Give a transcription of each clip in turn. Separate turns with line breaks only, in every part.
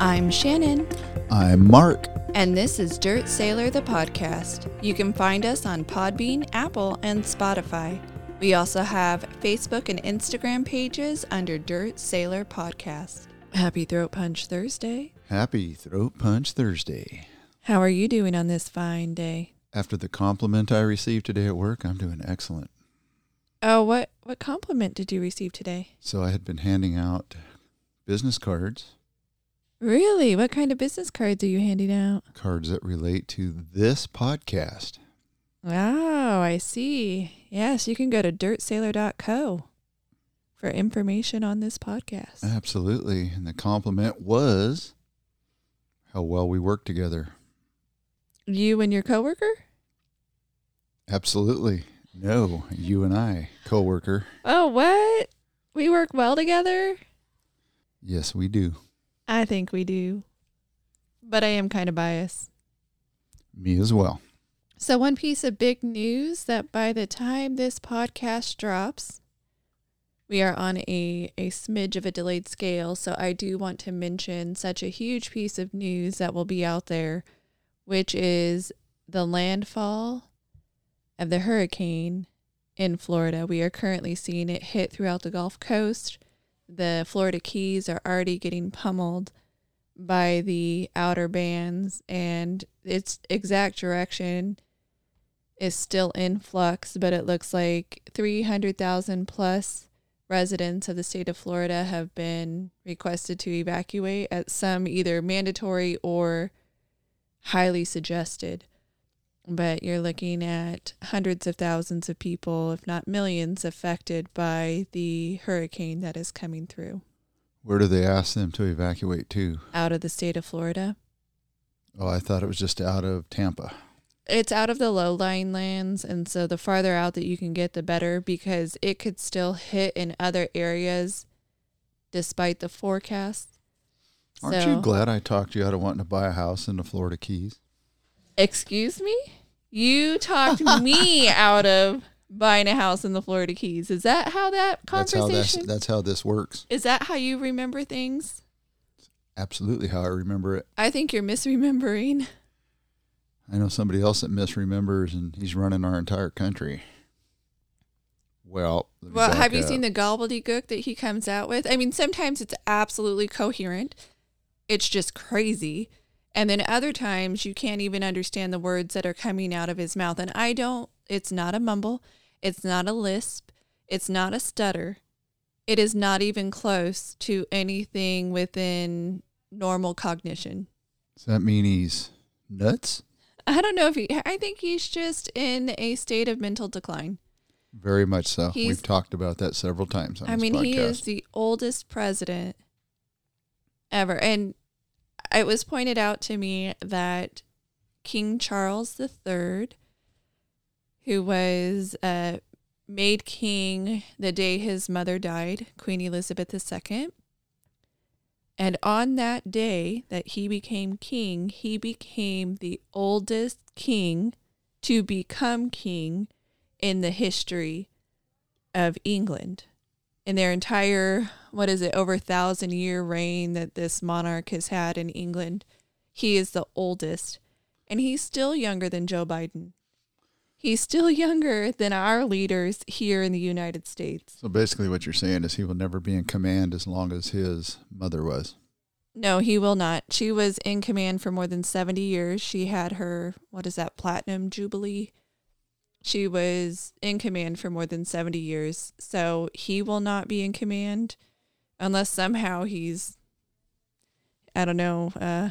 I'm Shannon,
I'm Mark.
and this is Dirt Sailor the podcast. You can find us on Podbean, Apple, and Spotify. We also have Facebook and Instagram pages under Dirt Sailor Podcast. Happy Throat Punch Thursday.
Happy Throat Punch Thursday.
How are you doing on this fine day?
After the compliment I received today at work, I'm doing excellent.
Oh, what what compliment did you receive today?
So I had been handing out business cards,
Really? What kind of business cards are you handing out?
cards that relate to this podcast.
Oh, I see. Yes, you can go to dirtsailor.co for information on this podcast.
Absolutely. And the compliment was how well we work together.
You and your coworker?
Absolutely. No, you and I, coworker.
Oh, what? We work well together?
Yes, we do.
I think we do. But I am kind of biased.
Me as well.
So, one piece of big news that by the time this podcast drops, we are on a, a smidge of a delayed scale. So, I do want to mention such a huge piece of news that will be out there, which is the landfall of the hurricane in Florida. We are currently seeing it hit throughout the Gulf Coast. The Florida Keys are already getting pummeled by the outer bands, and its exact direction is still in flux, but it looks like 300,000 plus residents of the state of Florida have been requested to evacuate at some either mandatory or highly suggested. But you're looking at hundreds of thousands of people, if not millions, affected by the hurricane that is coming through
Where do they ask them to evacuate to?
out of the state of Florida.
Oh, I thought it was just out of Tampa.
it's out of the low lying lands and so the farther out that you can get the better because it could still hit in other areas despite the forecast
Aren't
So-
you glad I talked you out of wanting to buy a house in the Florida Keys?
excuse me you talked me out of buying a house in the florida keys is that how that
That's how
conversation
that's how this works.
is that how you remember things
Absolutely how I remember it.
i think you're misremembering
I know somebody else that misremembers, and he's running our entire country. Well,
well have you
up.
seen the gobbledygook that he comes out with i mean sometimes it's absolutely coherent it's just crazy. And then other times you can't even understand the words that are coming out of his mouth. And I don't, it's not a mumble, it's not a lisp, it's not a stutter. It is not even close to anything within normal cognition.
Does that mean he's nuts?
I don't know if he, I think he's just in a state of mental decline.
Very much so.
He's-
We've talked about that several times on
I mean,
podcast.
he is the oldest president ever. And it was pointed out to me that King Charles III, who was uh, made king the day his mother died, Queen Elizabeth II, and on that day that he became king, he became the oldest king to become king in the history of England. In their entire, what is it, over a thousand year reign that this monarch has had in England, he is the oldest. And he's still younger than Joe Biden. He's still younger than our leaders here in the United States.
so basically, what you're saying is he will never be in command as long as his mother was.
No, he will not. She was in command for more than 70 years. She had her, what is that, platinum jubilee? She was in command for more than 70 years. So he will not be in command unless somehow he's, I don't know, uh,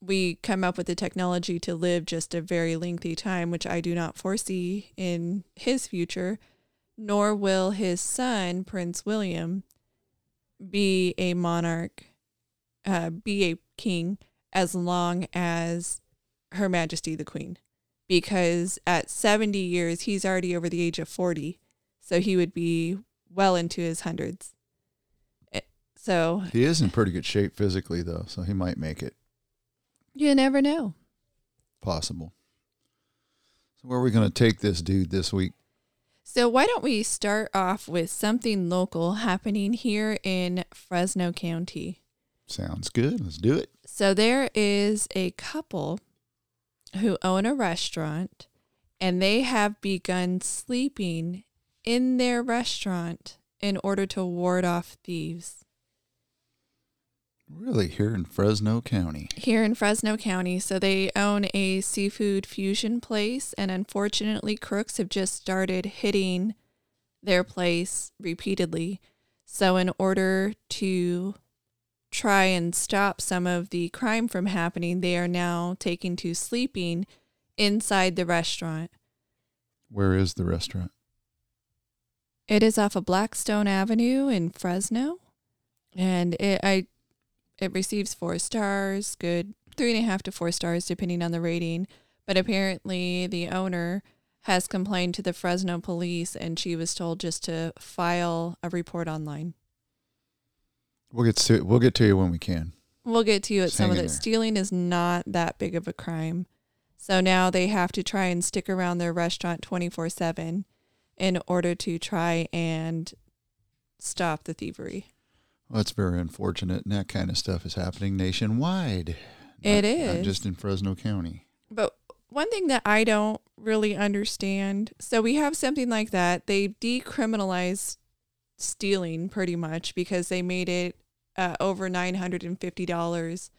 we come up with the technology to live just a very lengthy time, which I do not foresee in his future, nor will his son, Prince William, be a monarch, uh, be a king as long as Her Majesty the Queen. Because at 70 years, he's already over the age of 40. So he would be well into his hundreds. So
He is in pretty good shape physically, though, so he might make it
you never know.
possible. So, where are we going to take this dude this week?
So why don't we start off with something local happening here in Fresno County?
Sounds good. Let's do it.
So there is a couple who own a restaurant and they have begun sleeping in their restaurant in order to ward off thieves.
Really, here in Fresno County.
Here in Fresno County. So they own a seafood fusion place, and unfortunately, crooks have just started hitting their place repeatedly. So, in order to try and stop some of the crime from happening, they are now taking to sleeping inside the restaurant.
Where is the restaurant?
It is off of Blackstone Avenue in Fresno, and it I it receives four stars, good three and a half to four stars depending on the rating. But apparently, the owner has complained to the Fresno police, and she was told just to file a report online.
We'll get to we'll get to you when we can.
We'll get to you at
Just
some of it.
there.
Stealing is not that big of a crime. So now they have to try and stick around their restaurant 24 7 in order to try and stop the thievery.
Well, that's very unfortunate, and that kind of stuff is happening nationwide.
It
Not- not just in Fresno County.
But one thing that I don't really understand so we have something like that. They decriminalized stealing pretty much because they made it uh, over $950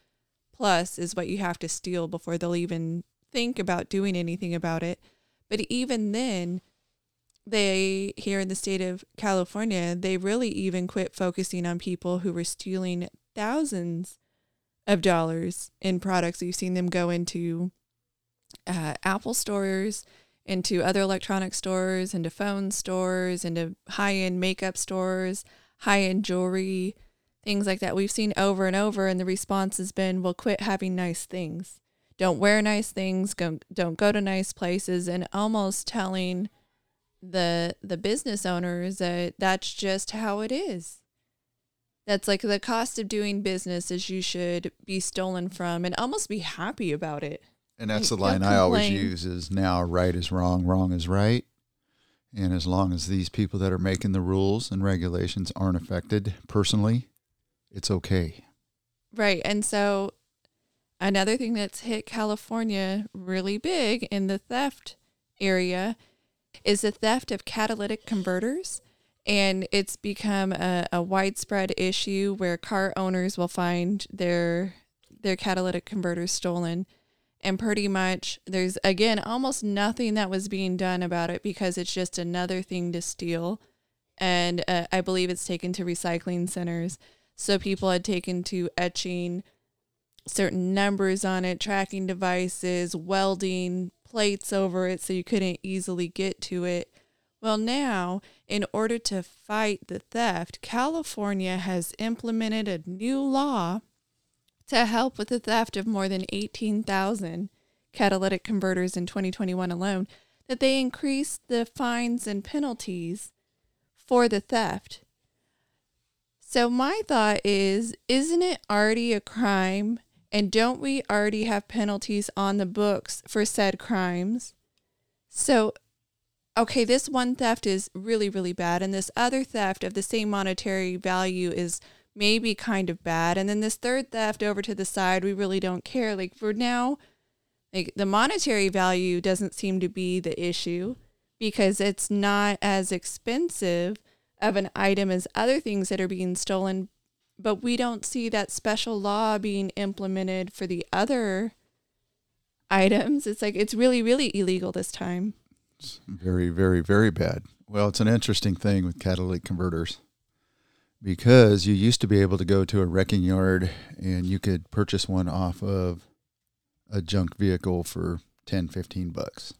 plus is what you have to steal before they'll even think about doing anything about it. But even then, they here in the state of California, they really even quit focusing on people who were stealing thousands of dollars in products. We've seen them go into uh, Apple stores, into other electronic stores, into phone stores, into high end makeup stores, high end jewelry, things like that. We've seen over and over, and the response has been, well, quit having nice things. Don't wear nice things. Go, don't go to nice places, and almost telling the the business owners that that's just how it is. That's like the cost of doing business is you should be stolen from and almost be happy about it.
And that's the line I always use is now right is wrong, wrong is right. And as long as these people that are making the rules and regulations aren't affected personally, it's okay.
Right. And so another thing that's hit California really big in the theft area is the theft of catalytic converters. And it's become a, a widespread issue where car owners will find their their catalytic converters stolen. And pretty much there's again almost nothing that was being done about it because it's just another thing to steal. And uh, I believe it's taken to recycling centers. So people had taken to etching certain numbers on it, tracking devices, welding plates over it so you couldn't easily get to it. Well, now, in order to fight the theft, California has implemented a new law to help with the theft of more than 18,000 catalytic converters in 2021 alone, that they increased the fines and penalties for the theft. So my thought is, isn't it already a crime? And don't we already have penalties on the books for said crimes? So, okay, this one theft is really, really bad. And this other theft of the same monetary value is maybe kind of bad. And then this third theft over to the side, we really don't care. Like for now, like the monetary value doesn't seem to be the issue because it's not as expensive of an item as other things that are being stolen but we don't see that special law being implemented for the other items it's like it's really really illegal this time
It's very, very, very bad. Well, it's an interesting thing with catalytic converters because you used to be able to go to a wrecking yard and you could purchase one off of a junk vehicle for 10, 15 bucks.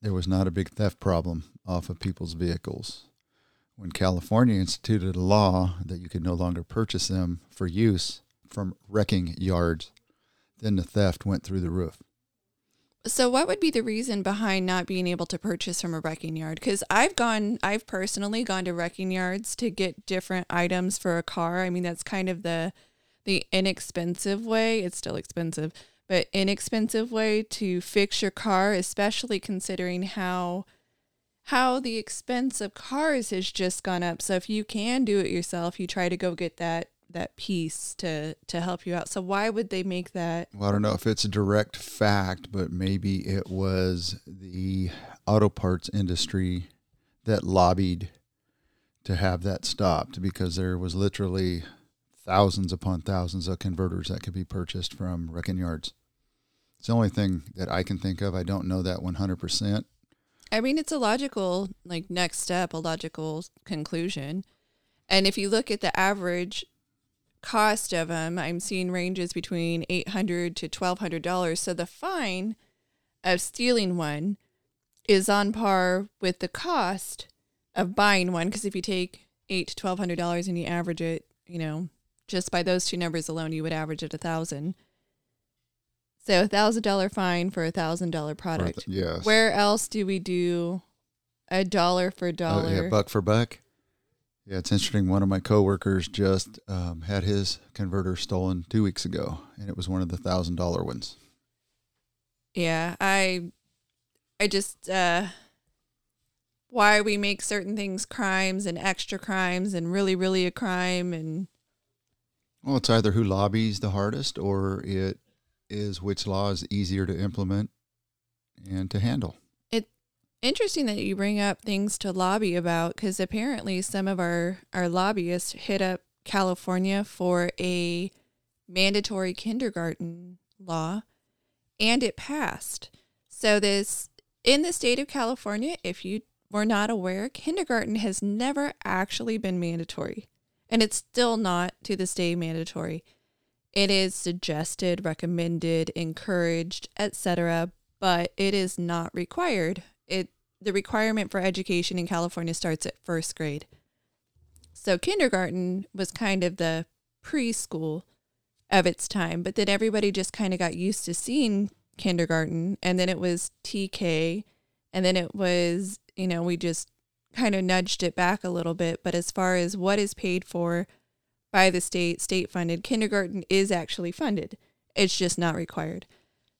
There was not a big theft problem off of people's vehicles. When California instituted a law that you could no longer purchase them for use from wrecking yards, then the theft went through the roof.
so what would be the reason behind not being able to purchase from a wrecking yard? Because i've gone i've personally gone to wrecking yards to get different items for a car. I mean that's kind of the the inexpensive way. It's still expensive but inexpensive way to fix your car especially considering how how the expense of cars has just gone up so if you can do it yourself you try to go get that that piece to to help you out. So why would they make that?
Well, I don't know if it's a direct fact, but maybe it was the auto parts industry that lobbied to have that stopped because there was literally thousands upon thousands of converters that could be purchased from wrecking yards. It's the only thing that I can think of. I don't know that 100%.
I mean, it's a logical like next step, a logical conclusion. And if you look at the average cost of them, I'm seeing ranges between 800 to $1200. So the fine of stealing one is on par with the cost of buying one because if you take 8 to 1200 dollars and you average it, you know, just by those two numbers alone, you would average it a thousand. So a thousand dollar fine for a thousand dollar product.
yes.
Where else do we do a dollar for dollar?
yeah, buck for buck. Yeah, it's interesting. One of my coworkers just um, had his converter stolen two weeks ago, and it was one of the thousand dollar ones.
Yeah, I I just uh why we make certain things crimes and extra crimes and really really a crime and
Well, it's either who lobbies the hardest, or it is which law is easier to implement and to handle.
It's interesting that you bring up things to lobby about cuz apparently some of our our lobbyists hit up California for a mandatory kindergarten law and it passed. So this in the state of California, if you were not aware, kindergarten has never actually been mandatory. And it's still not to this day mandatory. It is suggested, recommended, encouraged, etc., but it is not required. It the requirement for education in California starts at first grade. So kindergarten was kind of the preschool of its time, but then everybody just kind of got used to seeing kindergarten and then it was TK and then it was, you know, we just kind of nudged it back a little bit, but as far as what is paid for by the state, state funded, kindergarten is actually funded. It's just not required.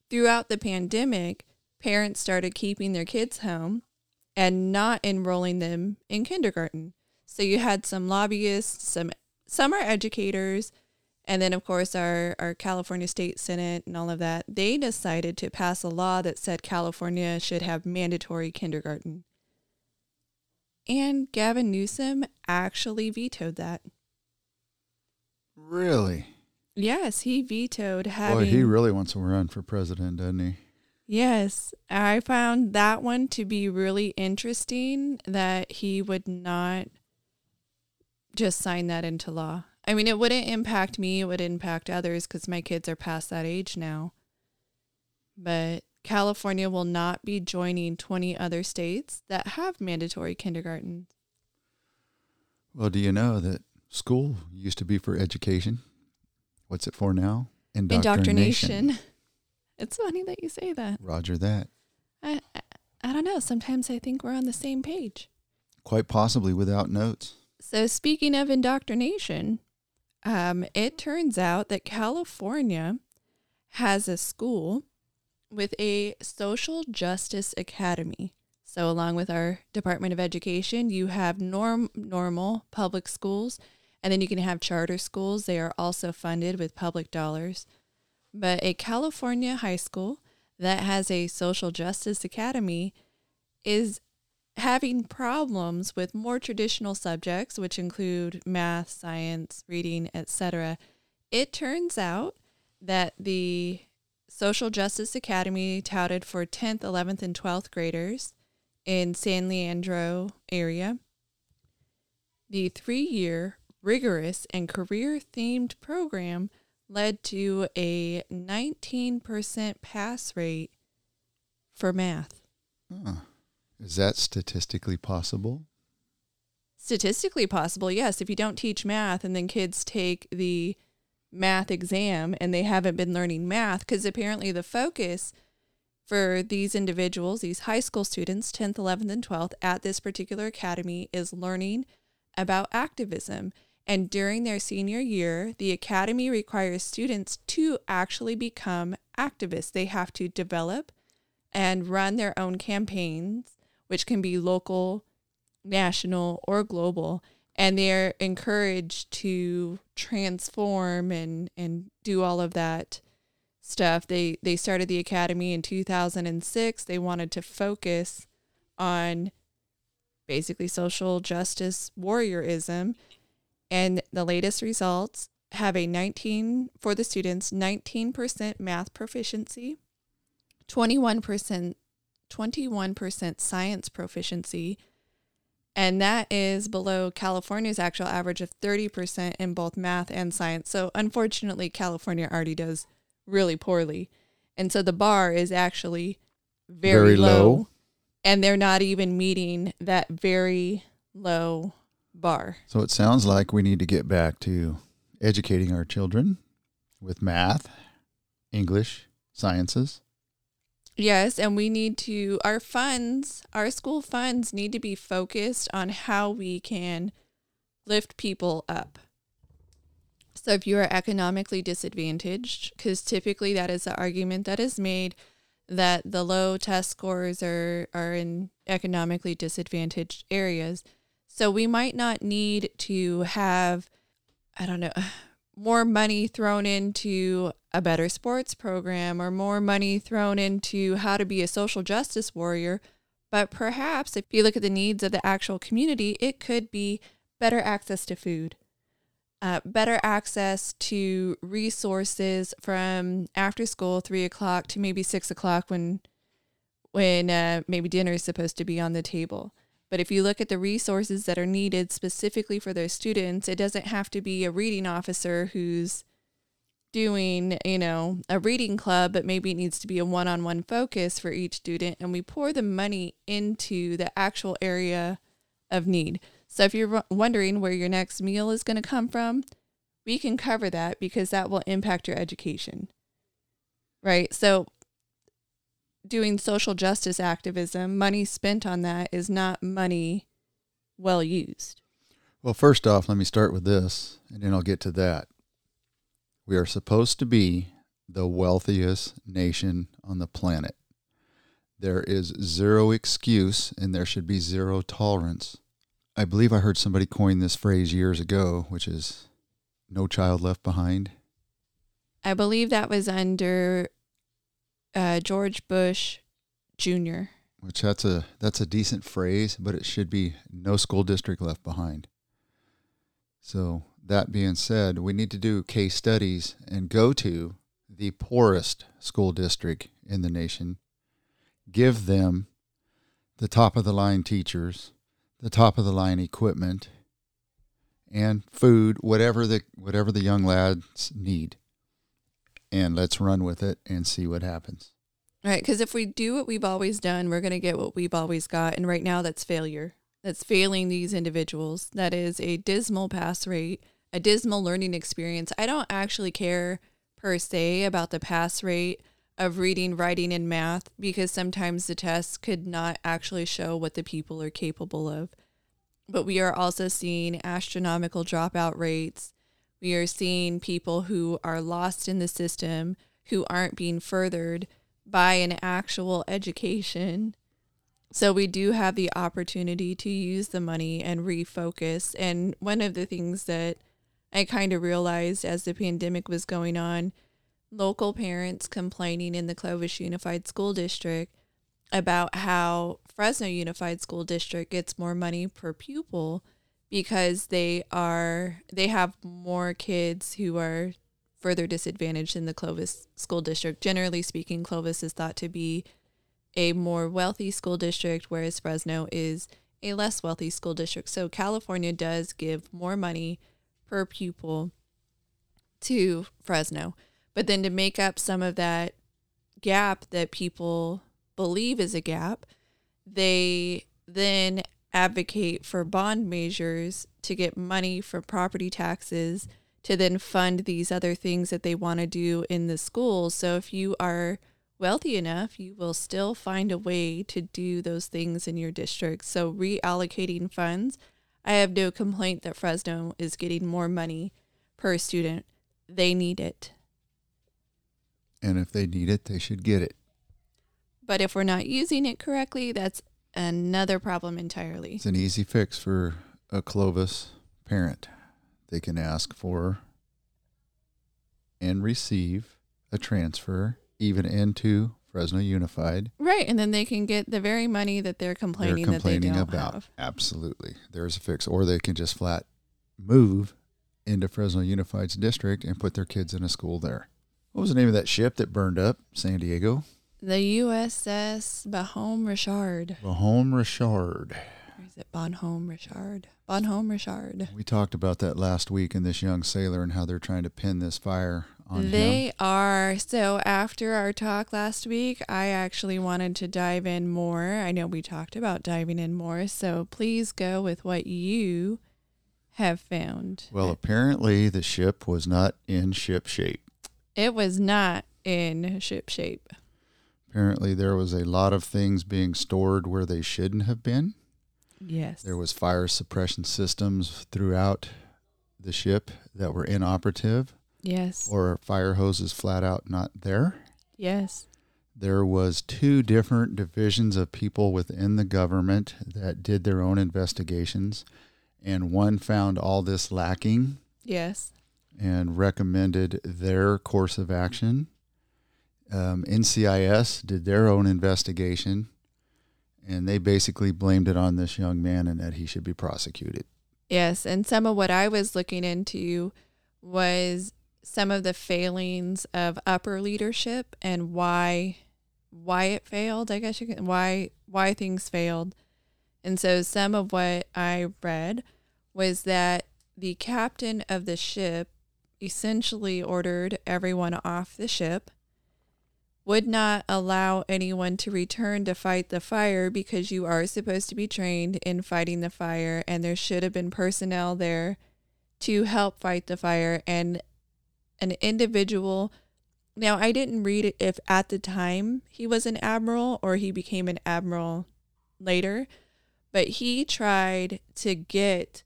Throughout the pandemic, parents started keeping their kids home and not enrolling them in kindergarten. So you had some lobbyists, some summer educators, and then of course our, our California State Senate and all of that. They decided to pass a law that said California should have mandatory kindergarten. And Gavin Newsom actually vetoed that.
Really?
Yes, he vetoed having
Boy, he really wants to run for president, doesn't he?
Yes, I found that one to be really interesting that he would not just sign that into law. I mean, it wouldn't impact me, it would impact others because my kids are past that age now. But California will not be joining 20 other states that have mandatory kindergarten.
Well, do you know that school used to be for education? What's it for now?
Indoctrination. It's funny that you say that.
Roger that.
I, I, I don't know. Sometimes I think we're on the same page.
Quite possibly without notes.
So, speaking of indoctrination, um, it turns out that California has a school with a social justice academy. So, along with our Department of Education, you have norm normal public schools, and then you can have charter schools. They are also funded with public dollars. But a California high school that has a social justice academy is having problems with more traditional subjects, which include math, science, reading, etc., it turns out that the Social Justice Academy touted for 10th, 11th, and 12th graders in San Leandro area, the three-year rigorous and career-themed program led to a 19% pass rate for math.
Huh. Is that statistically possible?
statistically possible, yes. If you don't teach math and then kids take the math exam and they haven't been learning math, because apparently the focus for these individuals, these high school students, 10th, 11th, and 12th at this particular academy is learning about activism. And during their senior year, the academy requires students to actually become activists. They have to develop and run their own campaigns, which can be local, national, or global. and they're encouraged to transform and and do all of that stuff. They they started the academy in 2006. They wanted to focus on basically social justice warriorism and the latest results have a 19 for the students 19% math proficiency 21% 21% science proficiency and that is below California's actual average of 30% in both math and science. So unfortunately California already does really poorly. And so the bar is actually very,
Very
low,
low.
and they're not even meeting that very low bar.
So it sounds like we need to get back to educating our children with math, English, sciences.
Yes, and we need to our funds, our school funds need to be focused on how we can lift people up. So if you are economically disadvantaged, because typically that is the argument that is made that the low test scores are are in economically disadvantaged areas. So we might not need to have I don't know more money thrown into a better sports program or more money thrown into how to be a social justice warrior. But perhaps if you look at the needs of the actual community, it could be better access to food, uh, better access to resources from after school, three o'clock to maybe six o'clock when when uh, maybe dinner is supposed to be on the table. But if you look at the resources that are needed specifically for those students, it doesn't have to be a reading officer who's doing, you know, a reading club, but maybe it needs to be a one on one focus for each student. And we pour the money into the actual area of need. So if you're wondering where your next meal is going to come from, we can cover that because that will impact your education. Right? So doing social justice activism, money spent on that is not money well used.
Well, first off, let me start with this, and then I'll get to that. We are supposed to be the wealthiest nation on the planet. There is zero excuse, and there should be zero tolerance. I believe I heard somebody coin this phrase years ago, which is no child left behind.
I believe that was under uh, George Bush Jr.
which that's a that's a decent phrase, but it should be no school district left behind. So that being said, we need to do case studies and go to the poorest school district in the nation, give them the top of the line teachers, the top of the line equipment, and food, whatever the whatever the young lads need. And let's run with it and see what happens.
Right, because if we do what we've always done, we're going to get what we've always got. And right now, that's failure. That's failing these individuals. That is a dismal pass rate, a dismal learning experience. I don't actually care per se about the pass rate of reading, writing, and math because sometimes the tests could not actually show what the people are capable of. But we are also seeing astronomical dropout rates. We are seeing people who are lost in the system who aren't being furthered by an actual education. So we do have the opportunity to use the money and refocus. And one of the things that I kind of realized as the pandemic was going on, local parents complaining in the Clovis Unified School District about how Fresno Unified School District gets more money per pupil because they are they have more kids who are further disadvantaged in the Clovis school district. Generally speaking, Clovis is thought to be a more wealthy school district, whereas Fresno is a less wealthy school district. So California does give more money per pupil to Fresno. But then to make up some of that gap that people believe is a gap, they then advocate for bond measures to get money for property taxes to then fund these other things that they want to do in the schools. So if you are wealthy enough, you will still find a way to do those things in your district. So reallocating funds, I have no complaint that Fresno is getting more money per student. They need it.
And if they need it, they should get it.
But if we're not using it correctly, that's another problem entirely.
It's an easy fix for a Clovis parent, they can ask for and receive a transfer even into Fresno Unified.
Right, and then they can get the very money that they're complaining,
they're complaining
that they don't
about.
have.
Absolutely. There's a fix. Or they can just flat move into Fresno Unified's district and put their kids in a school there. What was the name of that ship that burned up San Diego?
The USS Bahome Richard.
Bahome Richard.
Or is it Bonhomme Richard? Bonhomme Richard.
We talked about that last week and this young sailor and how they're trying to pin this fire on
They
him.
are. So after our talk last week, I actually wanted to dive in more. I know we talked about diving in more. So please go with what you have found.
Well, apparently the ship was not in ship shape.
It was not in ship shape.
Apparently there was a lot of things being stored where they shouldn't have been.
Yes.
There was fire suppression systems throughout the ship that were inoperative
yes.
or fire hoses flat out not there.
yes.
There was two different divisions of people within the government that did their own investigations and one found all this lacking
Yes.
and recommended their course of action. Um, NCIS did their own investigation and they basically blamed it on this young man and that he should be prosecuted.
Yes, and some of what I was looking into was some of the failings of upper leadership and why why it failed. I guess you can why why things failed. And so some of what I read was that the captain of the ship essentially ordered everyone off the ship would not allow anyone to return to fight the fire because you are supposed to be trained in fighting the fire and there should have been personnel there to help fight the fire and an individual. Now I didn't read if at the time he was an admiral or he became an admiral later but he tried to get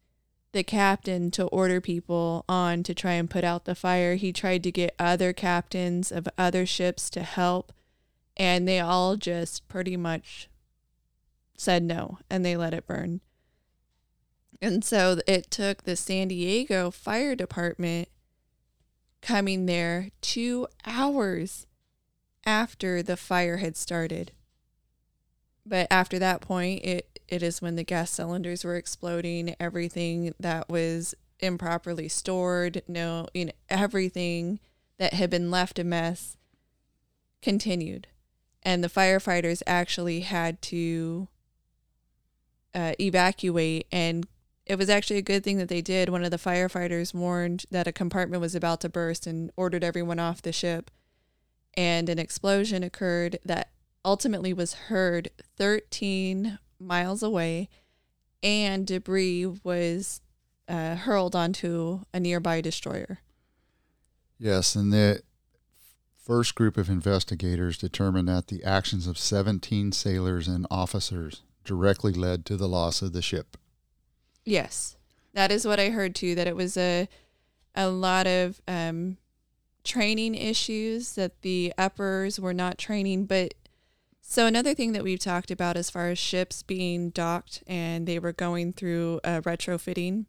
the captain to order people on to try and put out the fire. He tried to get other captains of other ships to help, and they all just pretty much said no and they let it burn. And so it took the San Diego Fire Department coming there two hours after the fire had started. But after that point, it it is when the gas cylinders were exploding, everything that was improperly stored, no, you know, everything that had been left a mess continued. And the firefighters actually had to uh, evacuate. And it was actually a good thing that they did. One of the firefighters warned that a compartment was about to burst and ordered everyone off the ship. And an explosion occurred that ultimately was heard 13 miles away, and debris was uh, hurled onto a nearby destroyer.
Yes, and the first group of investigators determined that the actions of 17 sailors and officers directly led to the loss of the ship.
Yes, that is what I heard too. That it was a a lot of um, training issues that the uppers were not training, but so another thing that we've talked about as far as ships being docked and they were going through a retrofitting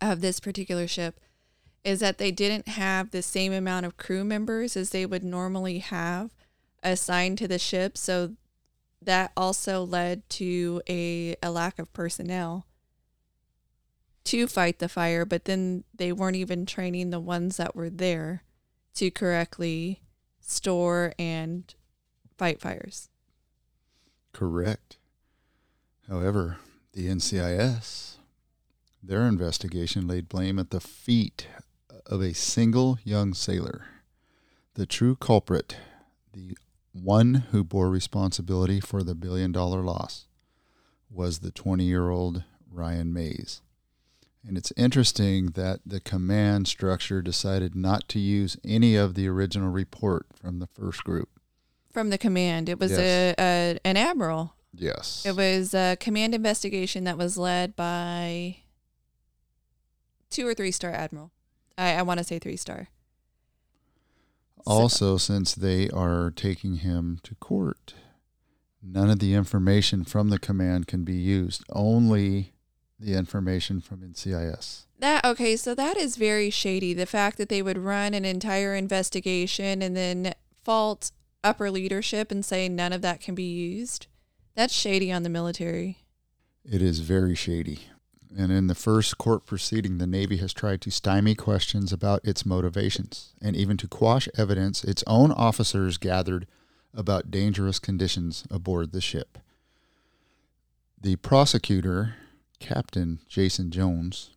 of this particular ship is that they didn't have the same amount of crew members as they would normally have assigned to the ship. So that also led to a, a lack of personnel to fight the fire, but then they weren't even training the ones that were there to correctly store and fight fires.
Correct. However, the NCIS, their investigation laid blame at the feet of a single young sailor. The true culprit, the one who bore responsibility for the billion dollar loss, was the 20 year old Ryan Mays. And it's interesting that the command structure decided not to use any of the original report from the first group.
From the command, it was
Yes.
a, a an admiral.
Yes.
It was a command investigation that was led by two or three star admiral. I, I want to say three star. So-
Also, since they are taking him to court, none of the information from the command can be used. Only the information from NCIS.
That okay, so that is very shady. The fact that they would run an entire investigation and then fault upper leadership and say none of that can be used. That's shady on the military.
It is very shady. And in the first court proceeding, the Navy has tried to stymie questions about its motivations and even to quash evidence its own officers gathered about dangerous conditions aboard the ship. The prosecutor, Captain Jason Jones,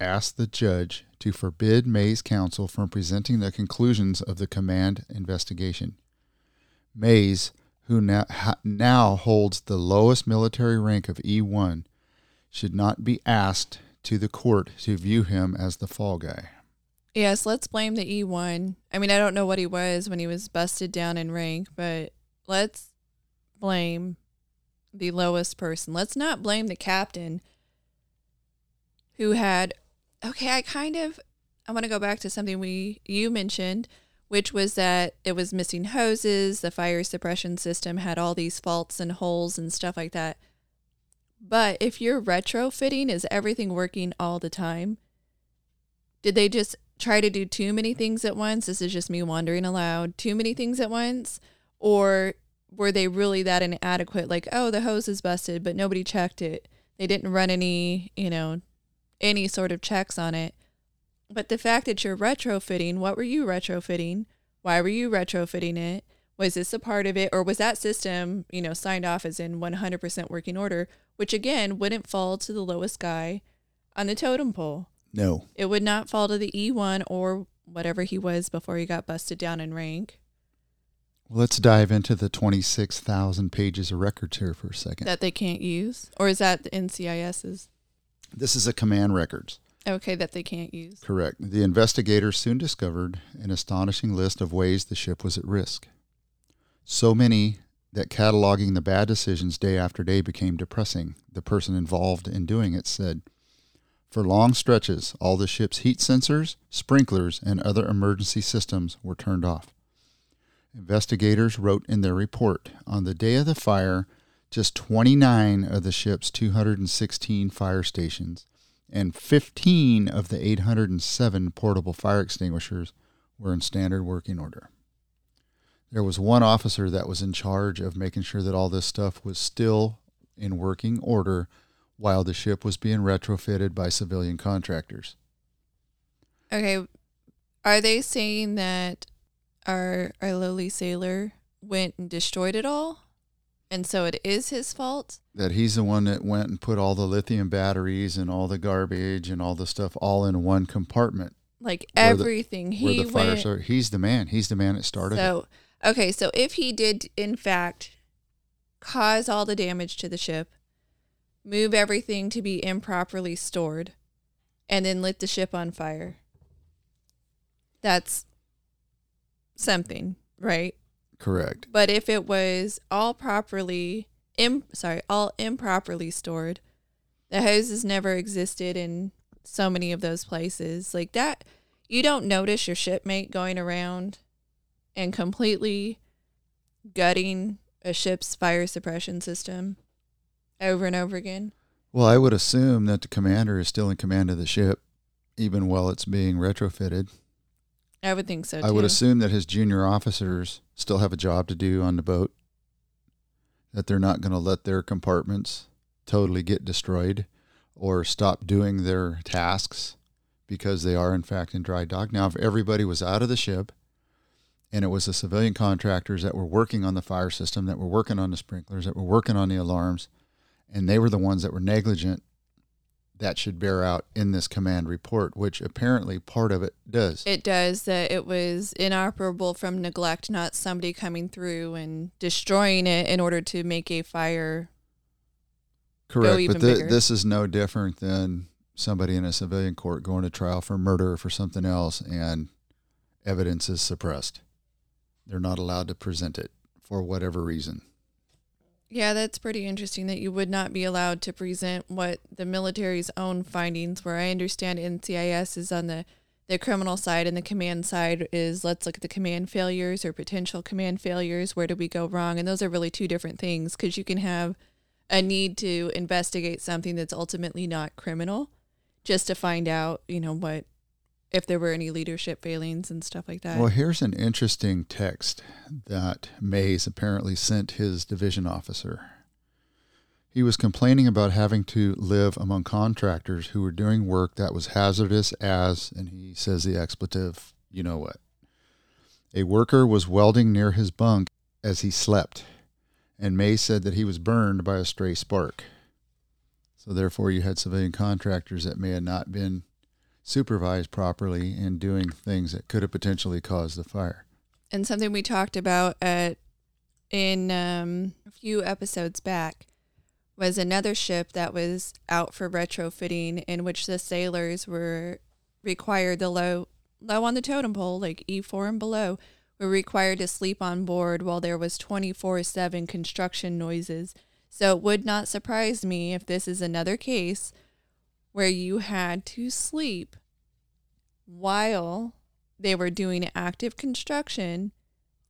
asked the judge to forbid Mays' counsel from presenting the conclusions of the command investigation. Mays, who now, now holds the lowest military rank of E1, should not be asked to the court to view him as the fall guy.
Yes, let's blame the E1. I mean, I don't know what he was when he was busted down in rank, but let's blame the lowest person. Let's not blame the captain who had okay, I kind of I want to go back to something we you mentioned, which was that it was missing hoses, the fire suppression system had all these faults and holes and stuff like that. But if you're retrofitting, is everything working all the time? Did they just try to do too many things at once? This is just me wondering aloud. Too many things at once? Or were they really that inadequate? Like, oh, the hose is busted, but nobody checked it. They didn't run any, you know, any sort of checks on it. But the fact that you're retrofitting, what were you retrofitting? Why were you retrofitting it? Was this a part of it, or was that system, you know, signed off as in 100% working order, which again wouldn't fall to the lowest guy on the totem pole?
No.
It would not fall to the E1 or whatever he was before he got busted down in rank.
Let's dive into the 26,000 pages of records here for a second.
That they can't use? Or is that the NCIS's?
This is a command records.
Okay, that they can't use.
Correct. The investigators soon discovered an astonishing list of ways the ship was at risk. So many that cataloging the bad decisions day after day became depressing. The person involved in doing it said, For long stretches, all the ship's heat sensors, sprinklers, and other emergency systems were turned off. Investigators wrote in their report on the day of the fire, just 29 of the ship's 216 fire stations and 15 of the 807 portable fire extinguishers were in standard working order. There was one officer that was in charge of making sure that all this stuff was still in working order while the ship was being retrofitted by civilian contractors.
Okay. Are they saying that our our lowly sailor went and destroyed it all? And so it is his fault?
That he's the one that went and put all the lithium batteries and all the garbage and all the stuff all in one compartment.
Like everything.
The,
he
the
went.
Started. He's the man. He's the man that started
so,
it.
So, okay, so if he did in fact cause all the damage to the ship, move everything to be improperly stored, and then lit the ship on fire. That's something, right?
Correct.
But if it was all properly, Im, sorry, all improperly stored, the hoses never existed in so many of those places. Like that, you don't notice your shipmate going around and completely gutting a ship's fire suppression system over and over again.
Well, I would assume that the commander is still in command of the ship, even while it's being retrofitted.
I would think so. Too.
I would assume that his junior officers still have a job to do on the boat. That they're not going to let their compartments totally get destroyed or stop doing their tasks because they are in fact in dry dock. Now, if everybody was out of the ship and it was the civilian contractors that were working on the fire system, that were working on the sprinklers, that were working on the alarms, and they were the ones that were negligent that should bear out in this command report, which apparently part of it does.
It does that it was inoperable from neglect, not somebody coming through and destroying it in order to make a fire.
Correct, but th- this is no different than somebody in a civilian court going to trial for murder or for something else, and evidence is suppressed. They're not allowed to present it for whatever reason.
Yeah, that's pretty interesting that you would not be allowed to present what the military's own findings were. I understand NCIS is on the, the criminal side and the command side is let's look at the command failures or potential command failures. Where did we go wrong? And those are really two different things because you can have a need to investigate something that's ultimately not criminal, just to find out, you know, what if there were any leadership failings and stuff like that.
Well, here's an interesting text that Mays apparently sent his division officer. He was complaining about having to live among contractors who were doing work that was hazardous as, and he says the expletive, you know what. A worker was welding near his bunk as he slept, and Mays said that he was burned by a stray spark. So, therefore, you had civilian contractors that may have not been supervised properly in doing things that could have potentially caused the fire.
And something we talked about at in um, a few episodes back was another ship that was out for retrofitting, in which the sailors were required the low low on the totem pole, like E4 and below, were required to sleep on board while there was 24/7 construction noises. So it would not surprise me if this is another case where you had to sleep while they were doing active construction.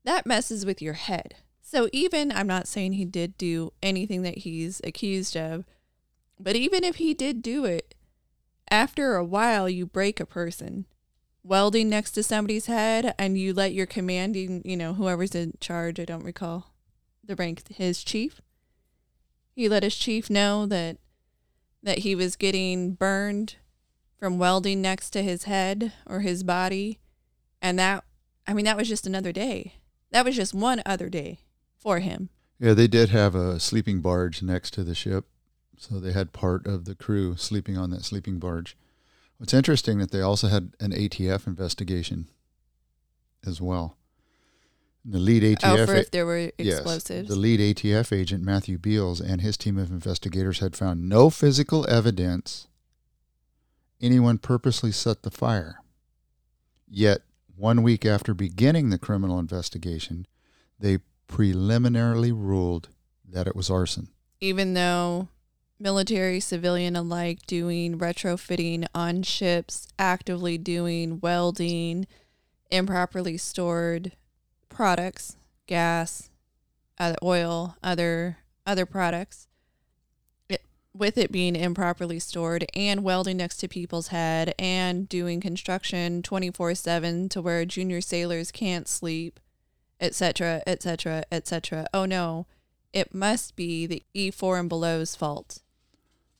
That messes with your head. So even I'm not saying he did do anything that he's accused of, but even if he did do it, after a while you break a person welding next to somebody's head and you let your commanding, you know, whoever's in charge, I don't recall the rank, his chief. He let his chief know that that he was getting burned from welding next to his head or his body. And that I mean that was just another day. That was just one other day for him.
Yeah, they did have a sleeping barge next to the ship. So they had part of the crew sleeping on that sleeping barge. What's interesting that they also had an ATF investigation as well. The lead ATF
oh, for if there were explosives.
Yes, the lead ATF agent Matthew Beals and his team of investigators had found no physical evidence anyone purposely set the fire. Yet, one week after beginning the criminal investigation, they preliminarily ruled that it was arson.
Even though military, civilian alike doing retrofitting on ships, actively doing welding, improperly stored products, gas, oil, other other products. It, with it being improperly stored and welding next to people's head and doing construction 24/7 to where junior sailors can't sleep etc., etc., etc. Oh no, it must be the E4 and below's fault.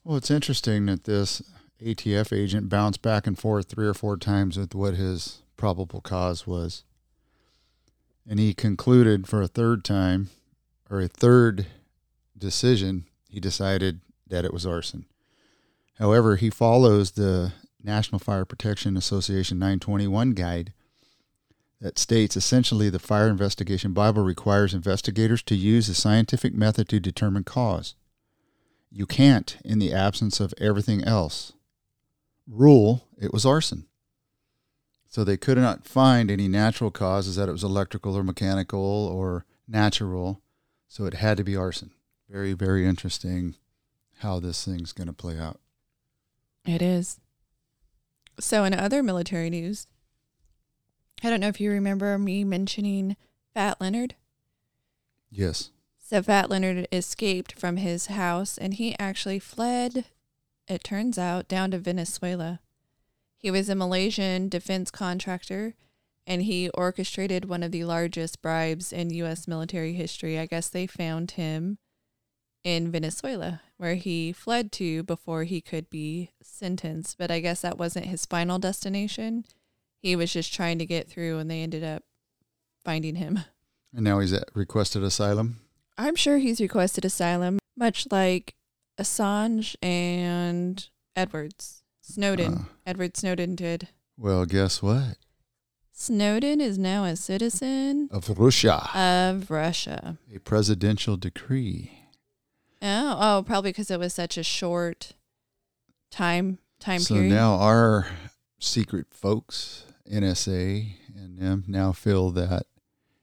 Well, it's interesting that this ATF agent bounced back and forth three or four times with what his probable cause was. And he concluded for a third time, or a third decision, he decided that it was arson. However, he follows the National Fire Protection Association 921 guide that states essentially the Fire Investigation Bible requires investigators to use a scientific method to determine cause. You can't in the absence of everything else. Rule it was arson. So they could not find any natural causes that it was electrical or mechanical or natural. So it had to be arson. Very, very interesting how this thing's going to play out.
It is. So, in other military news, I don't know if you remember me mentioning Fat Leonard.
Yes.
So Fat Leonard escaped from his house and he actually fled, it turns out, down to Venezuela. He was a Malaysian defense contractor and he orchestrated one of the largest bribes in U.S. military history. I guess they found him in Venezuela, where he fled to before he could be sentenced. But I guess that wasn't his final destination he was just trying to get through and they ended up finding him.
And now he's at requested asylum?
I'm sure he's requested asylum, much like Assange and Edwards. Snowden. Uh, Edward Snowden did.
Well, guess what?
Snowden is now a citizen
of Russia.
Of Russia.
A presidential decree.
Oh, oh, probably because it was such a short time time
so
period.
So now our secret folks NSA and them now feel that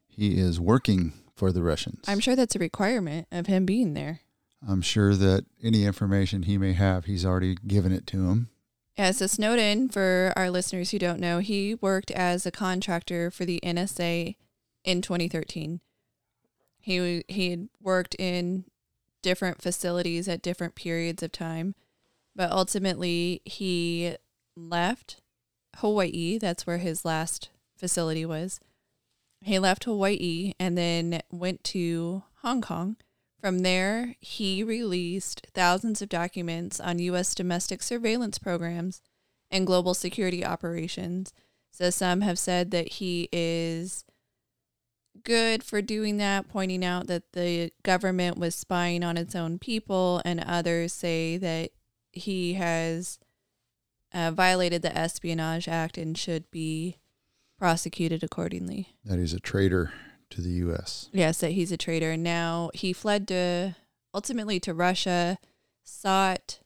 he is working for the Russians.
I'm sure that's a requirement of him being there.
I'm sure that any information he may have, he's already given it to him.
Yeah, so Snowden, for our listeners who don't know, he worked as a contractor for the NSA in 2013. He he had worked in different facilities at different periods of time. But ultimately, he left Hawaii. That's where his last facility was. He left Hawaii and then went to Hong Kong. From there, he released thousands of documents on U.S. domestic surveillance programs and global security operations. So some have said that he is good for doing that, pointing out that the government was spying on its own people, and others say that he has uh, violated the Espionage Act and should be prosecuted accordingly.
That he's a traitor to the U.S.
Yes, that he's a traitor. Now he fled to ultimately to Russia, sought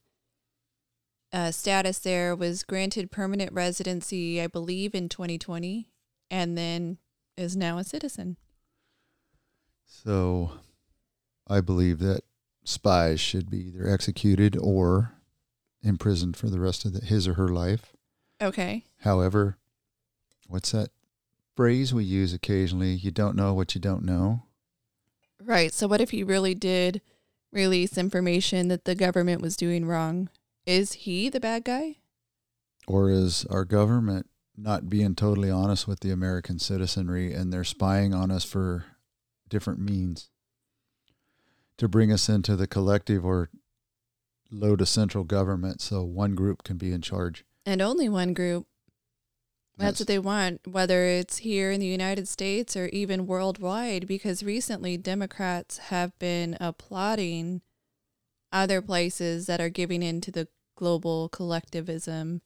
uh, status there, was granted permanent residency, I believe, in 2020, and then is now a citizen.
So I believe that spies should be either executed or imprisoned for the rest of the, his or her life.
Okay.
However, what's that phrase we use occasionally? You don't know what you don't know.
Right. So, what if he really did release information that the government was doing wrong? Is he the bad guy?
Or is our government not being totally honest with the American citizenry and they're spying on us for different means to bring us into the collective or low to central government so one group can be in charge?
And only one group. That's what they want, whether it's here in the United States or even worldwide, because recently Democrats have been applauding other places that are giving in to the global collectivism.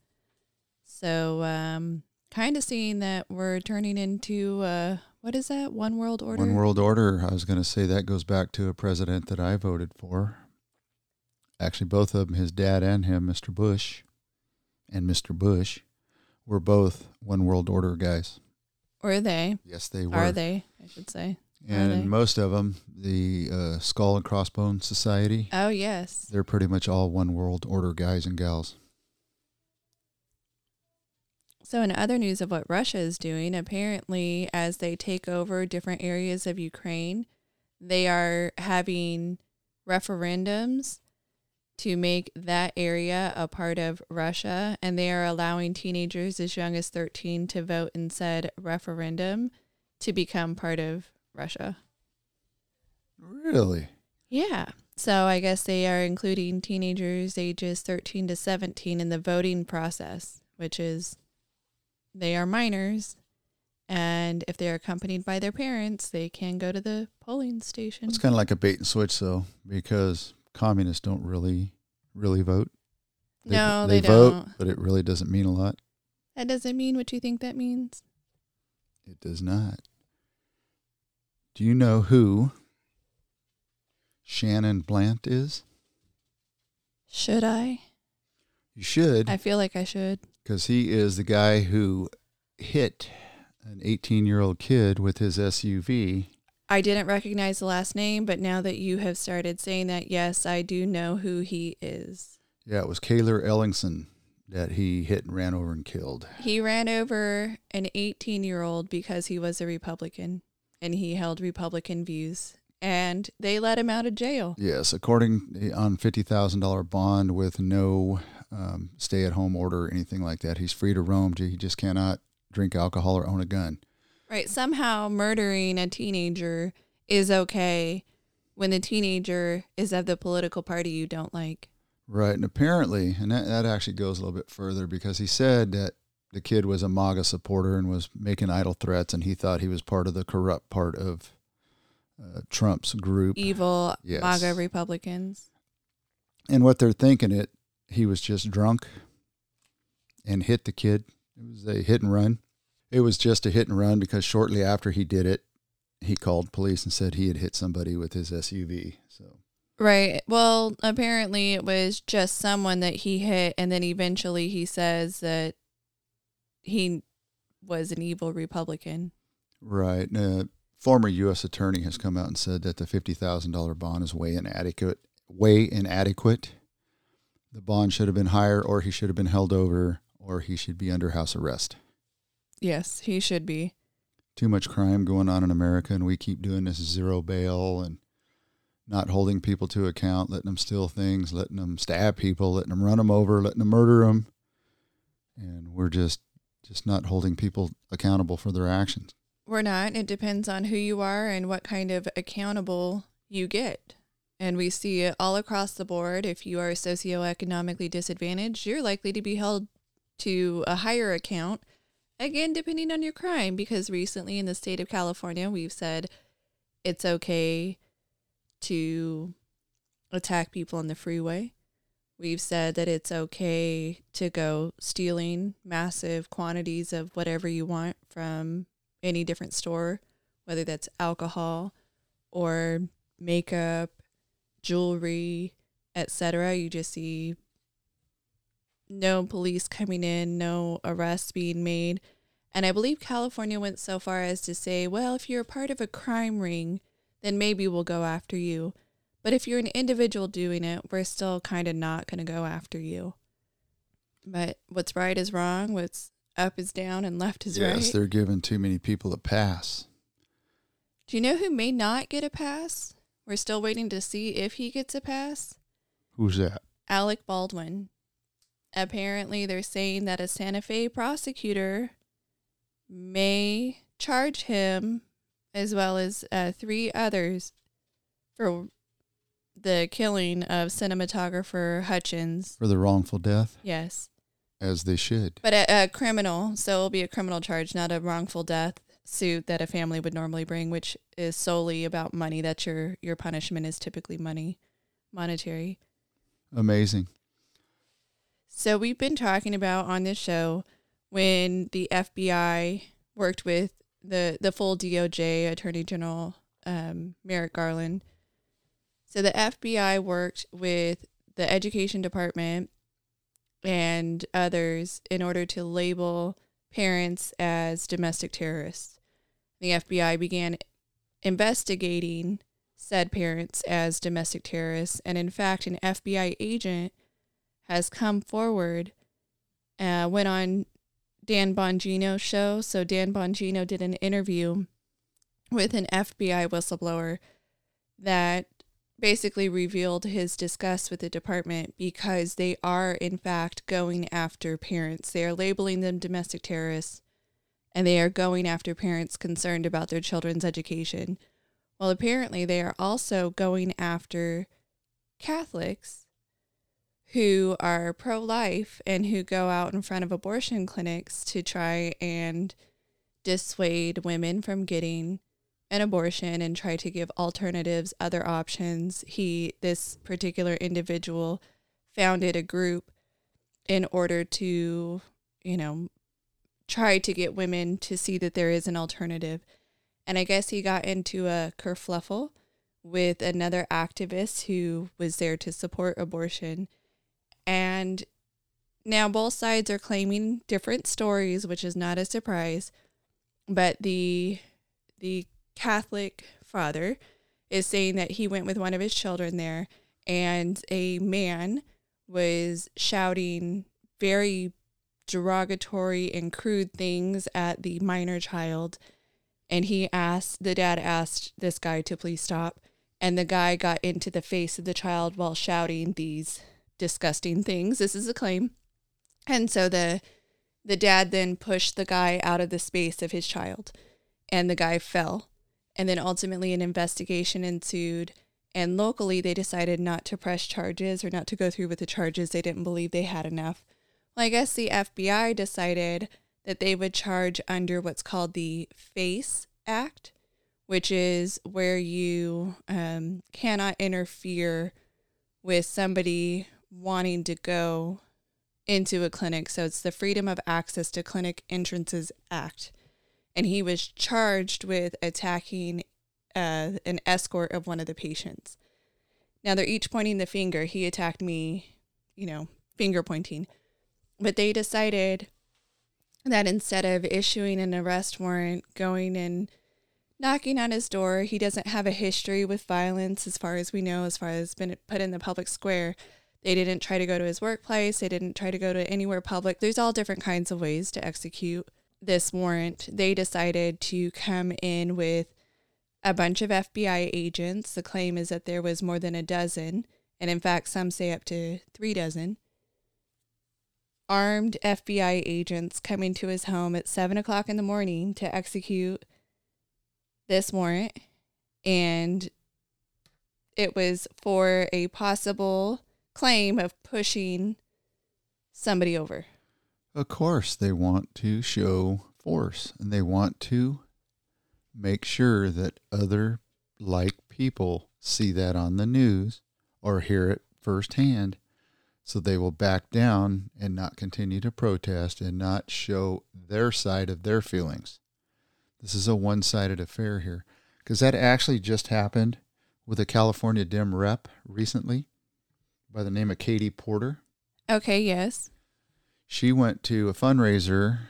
So, um, kind of seeing that we're turning into uh, what is that? One world order.
One world order. I was going to say that goes back to a president that I voted for. Actually, both of them, his dad and him, Mr. Bush, and Mr. Bush, were both one world order guys.
Were they?
Yes, they were.
Are they? I should say.
And most of them, the uh, Skull and Crossbone Society.
Oh yes.
They're pretty much all one world order guys and gals.
So, in other news of what Russia is doing, apparently, as they take over different areas of Ukraine, they are having referendums to make that area a part of Russia, and they are allowing teenagers as young as 13 to vote in said referendum to become part of Russia.
Really?
Yeah. So I guess they are including teenagers ages 13 to 17 in the voting process, which is they are minors. And if they are accompanied by their parents, they can go to the polling station.
It's kind of like a bait and switch, though, because communists don't really, really vote.
They, no,
they,
they
vote,
don't.
but it really doesn't mean a lot.
That doesn't mean what you think that means.
It does not. Do you know who Shannon Brandt is?
Should I?
You should.
I feel like I should.
Because he is the guy who hit an 18 year old kid with his SUV.
I didn't recognize the last name, but now that you have started saying that, yes, I do know who he is.
Yeah, it was Cayler Ellingson that he hit and ran over and killed.
He ran over an 18 year old because he was a Republican and he held Republican views. And they let him out of jail.
Yes, according eh, on fifty thousand dollar bond with no um, stay at home order or anything like that. He's free to roam. He just cannot drink alcohol or own a gun.
Right. Somehow murdering a teenager is okay when the teenager is of the political party you don't like.
Right. And apparently, and that, that actually goes a little bit further because he said that the kid was a MAGA supporter and was making idle threats, and he thought he was part of the corrupt part of uh, Trump's group.
Evil yes. MAGA Republicans.
And what they're thinking it, he was just drunk and hit the kid. It was a hit and run. It was just a hit and run because shortly after he did it, he called police and said he had hit somebody with his SUV. So
Right. Well, apparently it was just someone that he hit and then eventually he says that he was an evil Republican.
Right. Uh, former U.S. attorney has come out and said that the fifty thousand dollar bond is way inadequate. Way inadequate. The bond should have been higher, or he should have been held over, or he should be under house arrest.
Yes, he should be.
Too much crime going on in America, and we keep doing this zero bail and not holding people to account, letting them steal things, letting them stab people, letting them run them over, letting them murder them, and we're just just not holding people accountable for their actions.
We're not. It depends on who you are and what kind of accountable you get. And we see it all across the board. If you are socioeconomically disadvantaged, you're likely to be held to a higher account, again, depending on your crime, because recently in the state of California, we've said it's okay to attack people on the freeway. We've said that it's okay to go stealing massive quantities of whatever you want from any different store, whether that's alcohol or makeup, jewelry, etc. You just see no police coming in, no arrests being made. And I believe California went so far as to say, well, if you're a part of a crime ring, then maybe we'll go after you. But if you're an individual doing it, we're still kind of not going to go after you. But what's right is wrong, what's up is down, and left is
yes,
right.
Yes, they're giving too many people a pass.
Do you know who may not get a pass? We're still waiting to see if he gets a pass.
Who's that?
Alec Baldwin. Apparently, they're saying that a Santa Fe prosecutor may charge him, as well as uh, three others, for the killing of cinematographer Hutchins.
For the wrongful death?
Yes.
As they should.
But a, a criminal, so it'll be a criminal charge, not a wrongful death suit that a family would normally bring, which is solely about money. That your your punishment is typically money, monetary.
Amazing.
So we've been talking about on this show when the FBI worked with the the full DOJ Attorney General um, Merrick Garland so the FBI worked with the education department and others in order to label parents as domestic terrorists. The FBI began investigating said parents as domestic terrorists, and in fact, an FBI agent has come forward, uh, went on Dan Bongino's show. So Dan Bongino did an interview with an FBI whistleblower that basically revealed his disgust with the department because they are, in fact, going after parents. They are labeling them domestic terrorists and they are going after parents concerned about their children's education. Well, apparently, they are also going after Catholics who are pro life and who go out in front of abortion clinics to try and dissuade women from getting an abortion and try to give alternatives, other options. He, this particular individual, founded a group in order to, you know, try to get women to see that there is an alternative. And I guess he got into a kerfluffle with another activist who was there to support abortion. And now both sides are claiming different stories, which is not a surprise. But the the Catholic father is saying that he went with one of his children there and a man was shouting very derogatory and crude things at the minor child and he asked the dad asked this guy to please stop and the guy got into the face of the child while shouting these disgusting things this is a claim and so the the dad then pushed the guy out of the space of his child and the guy fell and then ultimately, an investigation ensued. And locally, they decided not to press charges or not to go through with the charges. They didn't believe they had enough. Well, I guess the FBI decided that they would charge under what's called the FACE Act, which is where you um, cannot interfere with somebody wanting to go into a clinic. So it's the Freedom of Access to Clinic Entrances Act and he was charged with attacking uh, an escort of one of the patients. Now they're each pointing the finger. He attacked me, you know, finger pointing. But they decided that instead of issuing an arrest warrant, going and knocking on his door, he doesn't have a history with violence as far as we know, as far as been put in the public square. They didn't try to go to his workplace. They didn't try to go to anywhere public. There's all different kinds of ways to execute this warrant, they decided to come in with a bunch of FBI agents. The claim is that there was more than a dozen, and in fact, some say up to three dozen. Armed FBI agents coming to his home at seven o'clock in the morning to execute this warrant. And it was for a possible claim of pushing somebody over.
Of course, they want to show force and they want to make sure that other like people see that on the news or hear it firsthand so they will back down and not continue to protest and not show their side of their feelings. This is a one sided affair here because that actually just happened with a California Dem rep recently by the name of Katie Porter.
Okay, yes.
She went to a fundraiser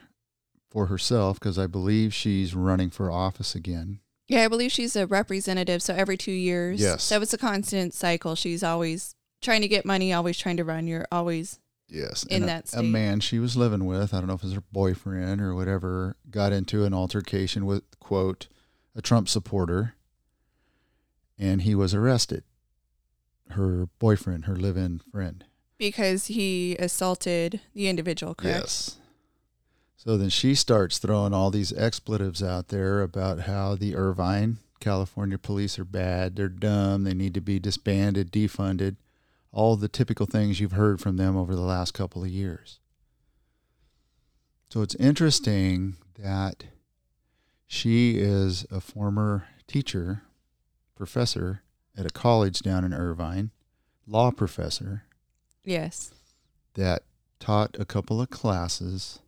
for herself because I believe she's running for office again.
Yeah, I believe she's a representative. So every two years.
Yes.
So it's a constant cycle. She's always trying to get money, always trying to run. You're always
Yes.
In
and
that
a,
state.
a man she was living with, I don't know if it was her boyfriend or whatever, got into an altercation with, quote, a Trump supporter, and he was arrested. Her boyfriend, her live in friend.
because he assaulted the individual, correct?
Yes. So then she starts throwing all these expletives out there about how the Irvine, California police are bad, they're dumb, they need to be disbanded, defunded, all the typical things you've heard from them over the last couple of years. So it's interesting that she is a former teacher, professor at a college down in Irvine, law professor
Yes.
that taught a couple of classes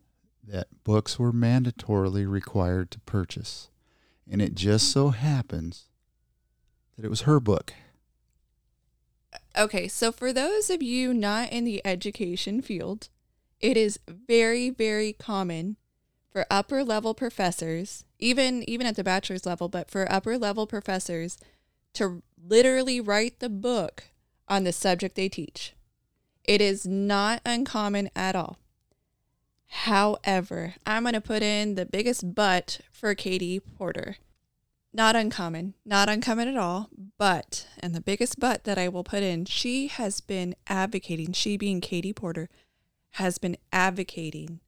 that books were mandatorily required to purchase. And it just so happens that it was her book.
Okay, so for those of you not in the education field, it is very, very common for upper level professors, even even at the bachelor's level, but for upper level professors to literally write the book on the subject they teach. It is not uncommon at all. However, I'm going to put in the biggest but for Katie Porter. Not uncommon, not uncommon at all, but, and the biggest but that I will put in, she has been advocating, she being Katie Porter, has been advocating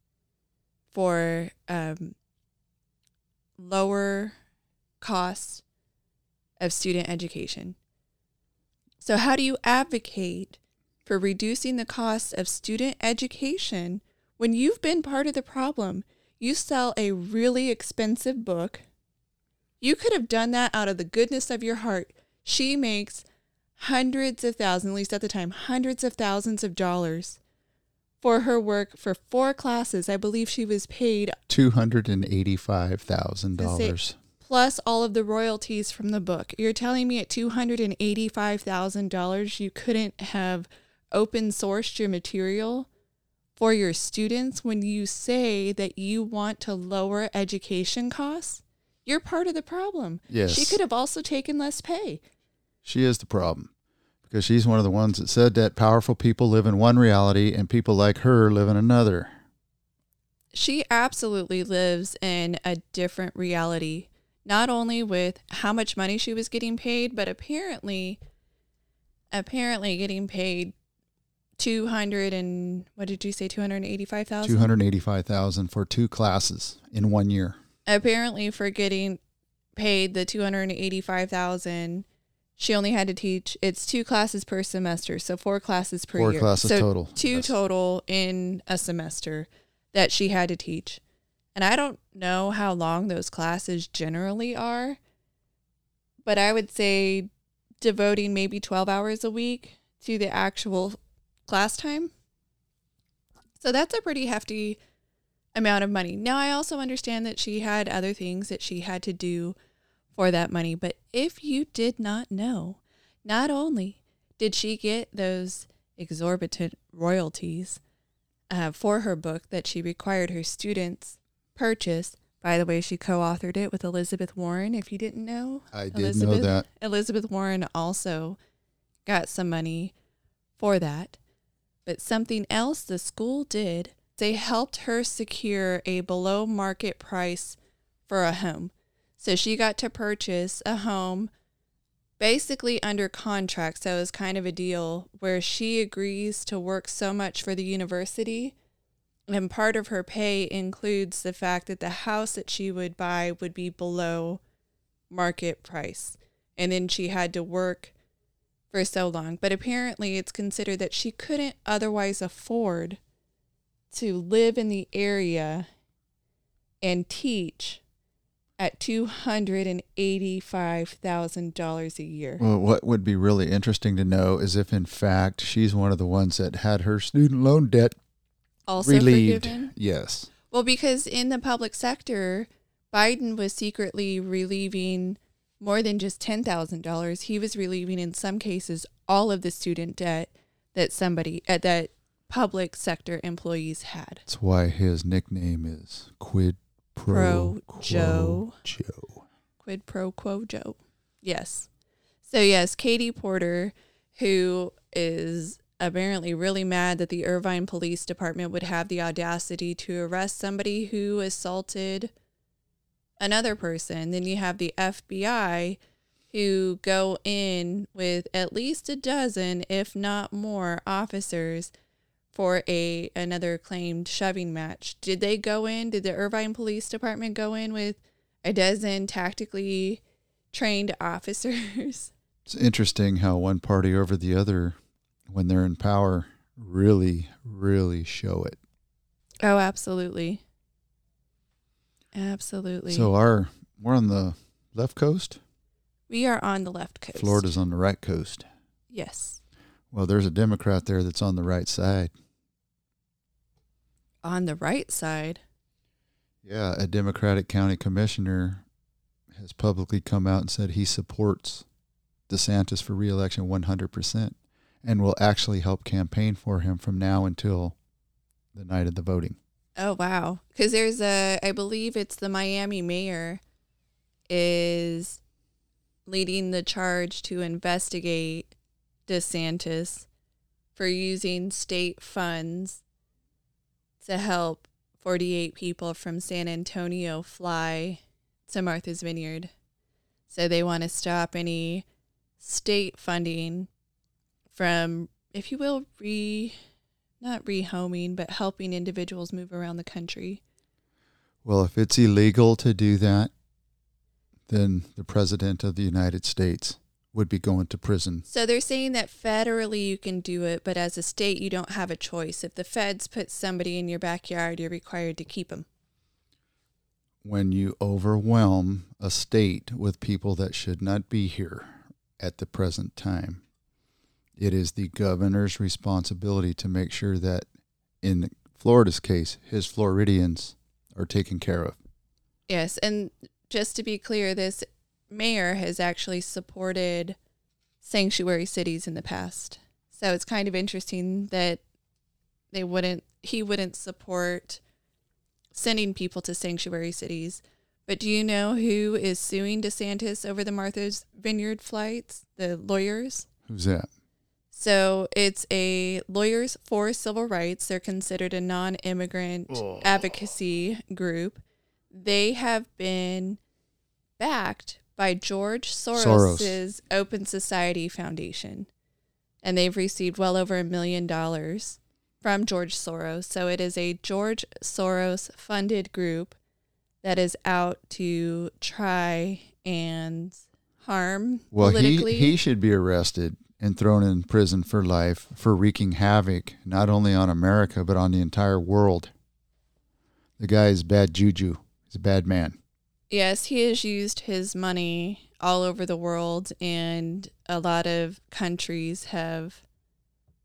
for um, lower costs of student education. So, how do you advocate for reducing the cost of student education when you've been part of the problem? You sell a really expensive book. You could have done that out of the goodness of your heart. She makes hundreds of thousands, at least at the time, hundreds of thousands of dollars for her work for four classes. I believe she was paid
$285,000.
plus all of the royalties from the book. You're telling me at $285,000 you couldn't have open sourced your material for your students when you say that you want to lower education costs? You're part of the problem.
Yes.
She could have also taken less pay.
She is the problem because she's one of the ones that said that powerful people live in one reality and people like her live in another.
She absolutely lives in a different reality, not only with how much money she was getting paid, but apparently apparently getting paid 200 and what did you say 285,000?
285,000 for two classes in one year.
Apparently for getting paid the 285,000 she only had to teach it's two classes per semester, so four classes per
Four
year.
classes
so
total.
Two
Yes.
total in a semester that she had to teach. And I don't know how long those classes generally are, but I would say devoting maybe 12 hours a week to the actual class time. So that's a pretty hefty amount of money. Now, I also understand that she had other things that she had to do for that money, but if you did not know, not only did she get those exorbitant royalties uh, for her book that she required her students purchase. By the way, she co-authored it with Elizabeth Warren. If you didn't know,
I did know that.
Elizabeth Warren also got some money for that. But something else the school did, they helped her secure a below market price for a home. So she got to purchase a home basically under contract. So it was kind of a deal where she agrees to work so much for the university. And part of her pay includes the fact that the house that she would buy would be below market price. And then she had to work for so long. But apparently, it's considered that she couldn't otherwise afford to live in the area and teach at $285,000 a year.
Well, what would be really interesting to know is if, in fact, she's one of the ones that had her student loan debt
Also
relieved.
forgiven?
Yes.
Well, because in the public sector, Biden was secretly relieving more than just $10,000. He was relieving, in some cases, all of the student debt that somebody, uh, that public sector employees had.
That's why his nickname is Quid Pro,
Pro Joe.
Joe.
Quid pro quo Joe. Yes. So, yes, Katie Porter, who is apparently really mad that the Irvine Police Department would have the audacity to arrest somebody who assaulted another person. Then you have the FBI who go in with at least a dozen, if not more, officers for a another claimed shoving match. Did they go in? Did the Irvine Police Department go in with a dozen tactically trained officers?
It's interesting how one party over the other, when they're in power, really, really show it.
Oh, absolutely. Absolutely.
So our we're on the left coast.
we are on the left coast.
Florida's on the right coast.
Yes.
Well, there's a Democrat there that's on the right side.
On the right side.
Yeah, a Democratic county commissioner has publicly come out and said he supports DeSantis for reelection 100% and will actually help campaign for him from now until the night of the voting.
Oh wow. Cuz there's a I believe it's the Miami mayor is leading the charge to investigate DeSantis for using state funds to help 48 people from San Antonio fly to Martha's Vineyard. So they want to stop any state funding from, if you will, re not rehoming, but helping individuals move around the country.
Well, if it's illegal to do that, then the president of the United States would be going to prison.
So they're saying that federally you can do it, but as a state you don't have a choice. If the feds put somebody in your backyard, you're required to keep them.
When you overwhelm a state with people that should not be here at the present time, it is the governor's responsibility to make sure that, in Florida's case, his Floridians are taken care of.
Yes, and just to be clear, this mayor has actually supported sanctuary cities in the past. So it's kind of interesting that they wouldn't he wouldn't support sending people to sanctuary cities. But do you know who is suing DeSantis over the Martha's Vineyard flights? The lawyers?
Who's that?
So it's a Lawyers for Civil Rights. They're considered a non immigrant advocacy group. They have been backed by George Soros's Open Society Foundation. And they've received well over a million dollars from George Soros. So it is a George Soros funded group that is out to try and harm
Well, he, he should be arrested and thrown in prison for life for wreaking havoc not only on America but on the entire world. The guy is bad juju. He's a bad man.
Yes, he has used his money all over the world, and a lot of countries have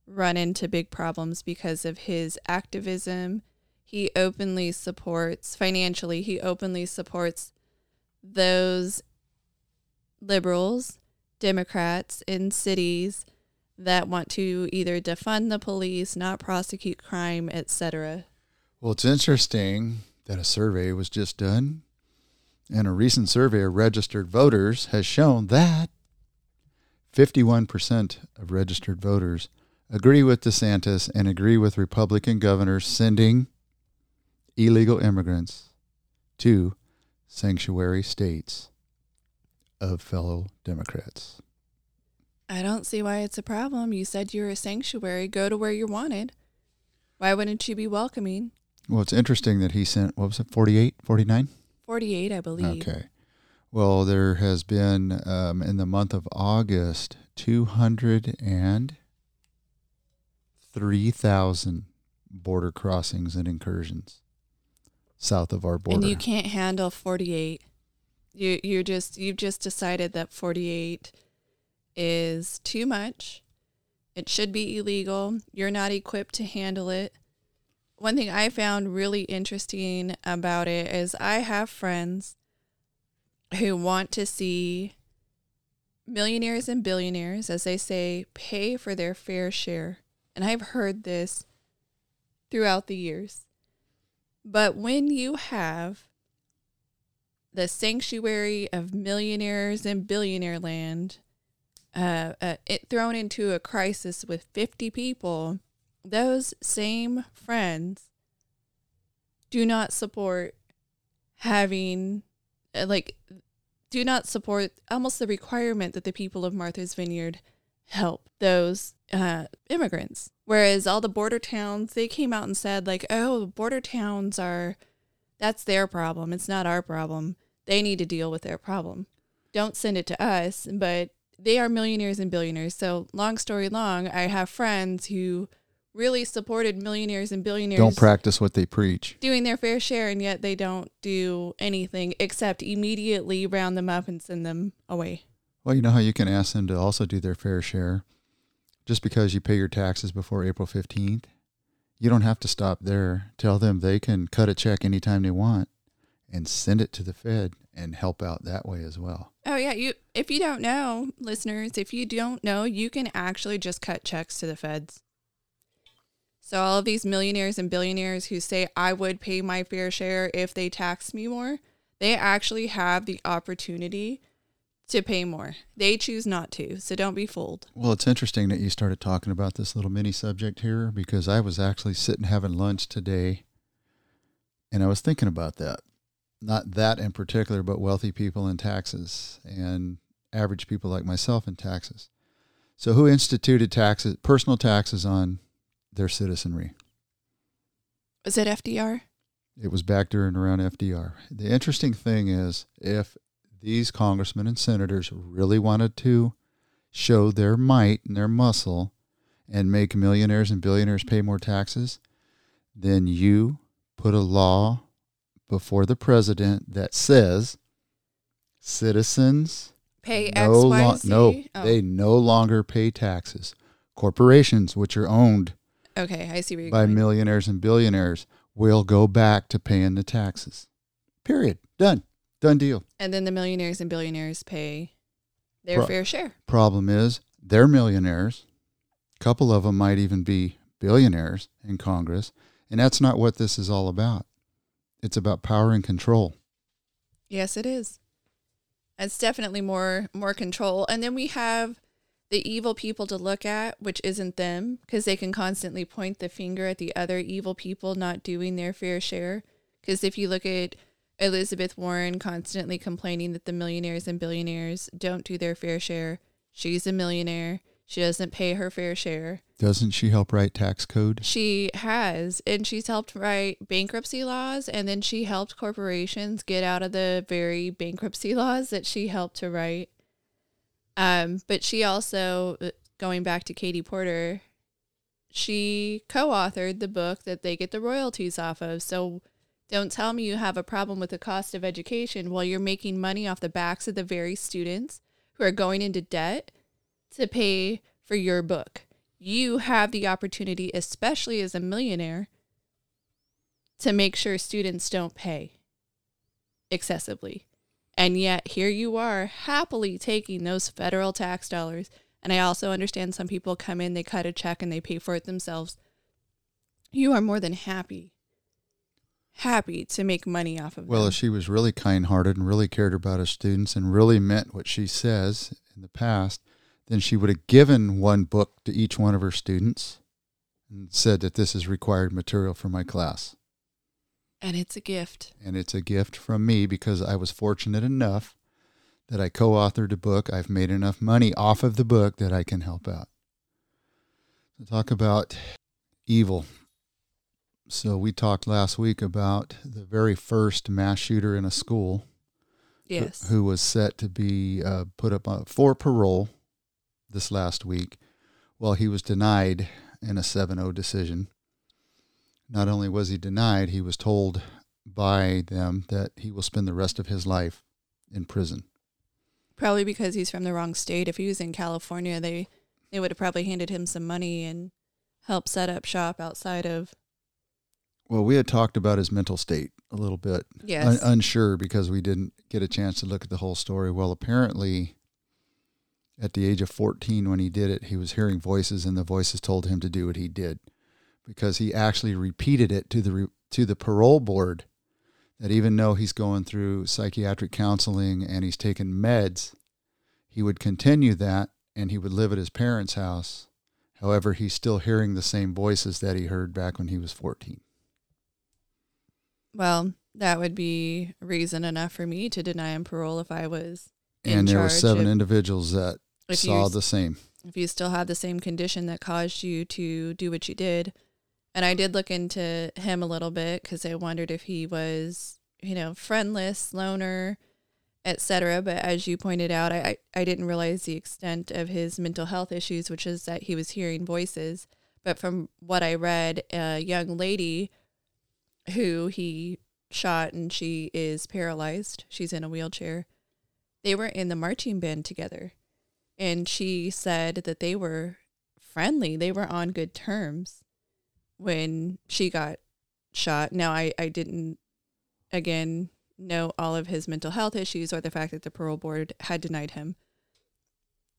run into big problems because of his activism. He openly supports, financially, he openly supports those liberals, Democrats in cities that want to either defund the police, not prosecute crime, etc.
Well, it's interesting that a survey was just done, and a recent survey of registered voters has shown that 51% of registered voters agree with DeSantis and agree with Republican governors sending illegal immigrants to sanctuary states of fellow Democrats.
I don't see why it's a problem. You said you're a sanctuary. Go to where you're wanted. Why wouldn't you be welcoming?
Well, it's interesting that he sent, what was it, 48, 49?
48, I believe.
Okay. Well, there has been, um, in the month of August, 203,000 border crossings and incursions south of our border.
And you can't handle 48. You you just you've just decided that 48 is too much. It should be illegal. You're not equipped to handle it. One thing I found really interesting about it is I have friends who want to see millionaires and billionaires, as they say, pay for their fair share. And I've heard this throughout the years. But when you have the sanctuary of millionaires and billionaire land uh, uh, it thrown into a crisis with 50 people, those same friends do not support having, uh, like, do not support almost the requirement that the people of Martha's Vineyard help those uh, immigrants. Whereas all the border towns, they came out and said, like, oh, border towns are, that's their problem. It's not our problem. They need to deal with their problem. Don't send it to us, but they are millionaires and billionaires. So, long story long, I have friends who really supported millionaires and billionaires
Don't practice what they preach.
doing their fair share, and yet they don't do anything except immediately round them up and send them away.
Well, you know how you can ask them to also do their fair share just because you pay your taxes before April 15th. You don't have to stop there. Tell them they can cut a check anytime they want and send it to the Fed and help out that way as well.
Oh yeah, you if you don't know, listeners, if you don't know, you can actually just cut checks to the feds. So all of these millionaires and billionaires who say I would pay my fair share if they taxed me more, they actually have the opportunity to pay more. They choose not to, so don't be fooled.
Well, it's interesting that you started talking about this little mini subject here because I was actually sitting having lunch today and I was thinking about that. Not that in particular, but wealthy people in taxes and average people like myself in taxes. So, who instituted taxes, personal taxes on their citizenry?
Was it FDR?
It was back during around FDR. The interesting thing is, if these congressmen and senators really wanted to show their might and their muscle and make millionaires and billionaires pay more taxes, then you put a law before the president that says citizens
Pay
no,
X,
lo-
Y, Z?
no
Oh,
they no longer pay taxes. Corporations, which are owned
okay, I see where you're
by
going.
millionaires and billionaires, will go back to paying the taxes. Period. Done. Done deal.
and then the millionaires and billionaires pay their
Pro-
fair share.
Problem is, they're millionaires. A couple of them might even be billionaires in Congress. And that's not what this is all about. It's about power and control.
Yes, it is. It's definitely more more control. And then we have the evil people to look at, which isn't them, because they can constantly point the finger at the other evil people not doing their fair share. Because if you look at Elizabeth Warren constantly complaining that the millionaires and billionaires don't do their fair share, she's a millionaire. She doesn't pay her fair share.
Doesn't she help write tax code?
She has, and she's helped write bankruptcy laws, and then she helped corporations get out of the very bankruptcy laws that she helped to write. Um, but she also, uh, going back to Katie Porter, she co-authored the book that they get the royalties off of. So don't tell me you have a problem with the cost of education while you're making money off the backs of the very students who are going into debt to pay for your book. You have the opportunity, especially as a millionaire, to make sure students don't pay excessively. And yet here you are happily taking those federal tax dollars. And I also understand some people come in, they cut a check and they pay for it themselves. You are more than happy, happy to make money off of
Well,
them.
if she was really kind hearted and really cared about her students and really meant what she says in the past, then she would have given one book to each one of her students and said that this is required material for my class.
And it's a gift.
And it's a gift from me because I was fortunate enough that I co authored a book. I've made enough money off of the book that I can help out. Talk about evil. So, we talked last week about the very first mass shooter in a school.
Yes.
Who, who was set to be uh, put up for parole this last week. Well, he was denied in a 7 0 decision. Not only was he denied, he was told by them that he will spend the rest of his life in prison.
Probably because he's from the wrong state. If he was in California, they they would have probably handed him some money and helped set up shop outside of.
Well, we had talked about his mental state a little bit.
Yes.
Un- unsure because we didn't get a chance to look at the whole story. Well, apparently, at the age of 14, when he did it, he was hearing voices, and the voices told him to do what he did because he actually repeated it to the re- to the parole board that even though he's going through psychiatric counseling and he's taking meds, he would continue that and he would live at his parents' house. However, he's still hearing the same voices that he heard back when he was 14.
Well, that would be reason enough for me to deny him parole if I was.
and there were seven
if,
individuals that saw the same.
If you still have the same condition that caused you to do what you did, and I did look into him a little bit because I wondered if he was, you know, friendless, loner, etc. But as you pointed out, I, I didn't realize the extent of his mental health issues, which is that he was hearing voices. But from what I read, a young lady who he shot and she is paralyzed, she's in a wheelchair, they were in the marching band together. And she said that they were friendly, they were on good terms when she got shot. Now, I, I didn't, again, know all of his mental health issues or the fact that the parole board had denied him.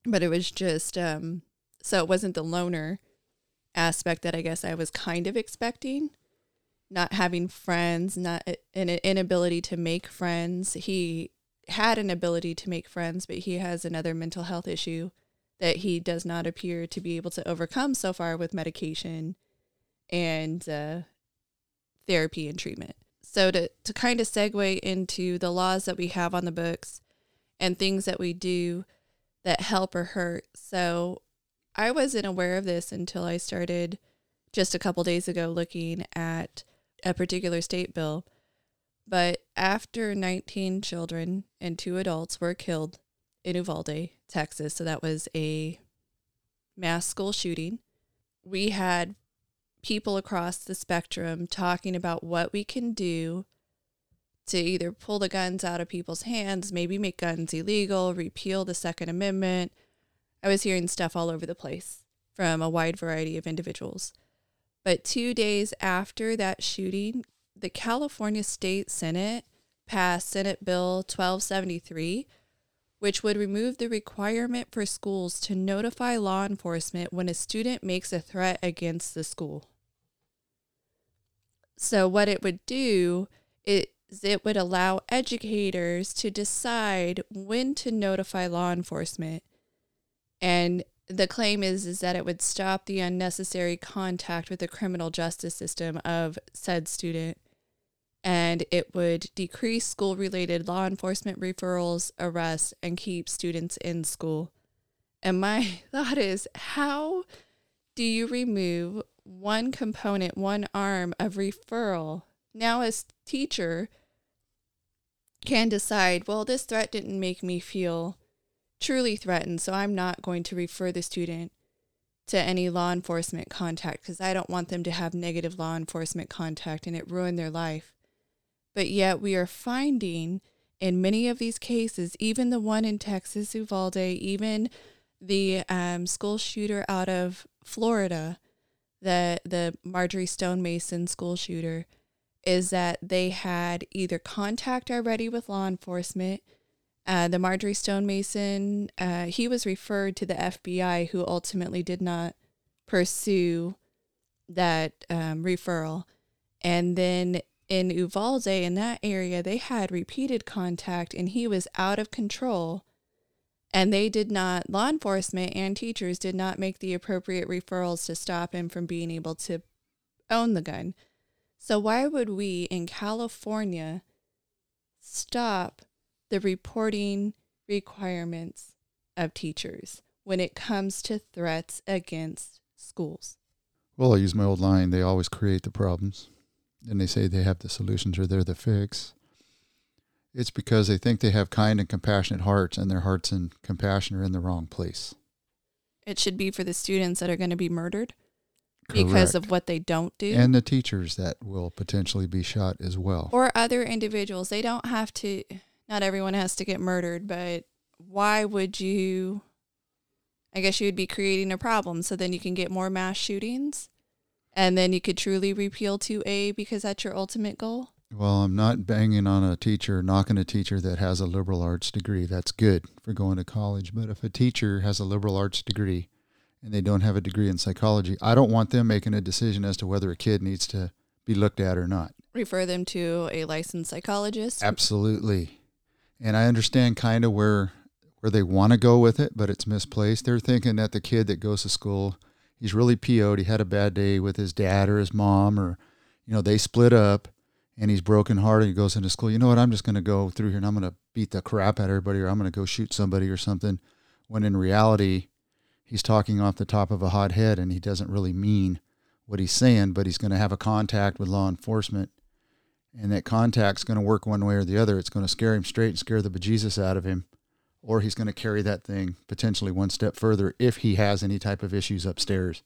But it was just, um, so it wasn't the loner aspect that I guess I was kind of expecting. Not having friends, not an inability to make friends. He had an ability to make friends, but he has another mental health issue that he does not appear to be able to overcome so far with medication and uh, therapy and treatment. So to, to kind of segue into the laws that we have on the books and things that we do that help or hurt. So I wasn't aware of this until I started just a couple days ago looking at a particular state bill. But after 19 children and two adults were killed in Uvalde, Texas, so that was a mass school shooting, we had people across the spectrum talking about what we can do to either pull the guns out of people's hands, maybe make guns illegal, repeal the Second Amendment. I was hearing stuff all over the place from a wide variety of individuals. But two days after that shooting, the California State Senate passed Senate Bill 1273, which would remove the requirement for schools to notify law enforcement when a student makes a threat against the school. So, what it would do is it would allow educators to decide when to notify law enforcement. And the claim is, is that it would stop the unnecessary contact with the criminal justice system of said student. And it would decrease school related law enforcement referrals, arrests, and keep students in school. And my thought is, how do you remove one component, one arm of referral. Now, as teacher, can decide, well, this threat didn't make me feel truly threatened, so I'm not going to refer the student to any law enforcement contact because I don't want them to have negative law enforcement contact and it ruin their life. But yet, we are finding in many of these cases, even the one in Texas, Uvalde, even the um, school shooter out of Florida, the the Marjory Stone Mason school shooter is that they had either contact already with law enforcement. Uh, the Marjory Stone Mason, uh, he was referred to the FBI, who ultimately did not pursue that um, referral. And then in Uvalde, in that area, they had repeated contact, and he was out of control and they did not, law enforcement and teachers did not make the appropriate referrals to stop him from being able to own the gun. So why would we in California stop the reporting requirements of teachers when it comes to threats against schools?
Well, I use my old line they always create the problems. And they say they have the solutions or they're the fix. It's because they think they have kind and compassionate hearts, and their hearts and compassion are in the wrong place.
It should be for the students that are going to be murdered because of what they don't do.
and the teachers that will potentially be shot as well.
or other individuals. They don't have to, not everyone has to get murdered, but why would you? I guess you would be creating a problem so then you can get more mass shootings and then you could truly repeal 2A because that's your ultimate goal.
Well, I'm not banging on a teacher, knocking a teacher that has a liberal arts degree. That's good for going to college. But if a teacher has a liberal arts degree and they don't have a degree in psychology, I don't want them making a decision as to whether a kid needs to be looked at or not.
Refer them to a licensed psychologist.
Absolutely. And I understand kind of where where they want to go with it, but it's misplaced. They're thinking that the kid that goes to school, he's really PO'd, he had a bad day with his dad or his mom or you know, they split up and he's broken hearted. He goes into school, you know what, I'm just gonna go through here and I'm gonna beat the crap out of everybody or I'm gonna go shoot somebody or something when in reality he's talking off the top of a hot head and he doesn't really mean what he's saying, but he's gonna have a contact with law enforcement and that contact's going to work one way or the other. It's going to scare him straight and scare the bejesus out of him, or he's going to carry that thing potentially one step further if he has any type of issues upstairs,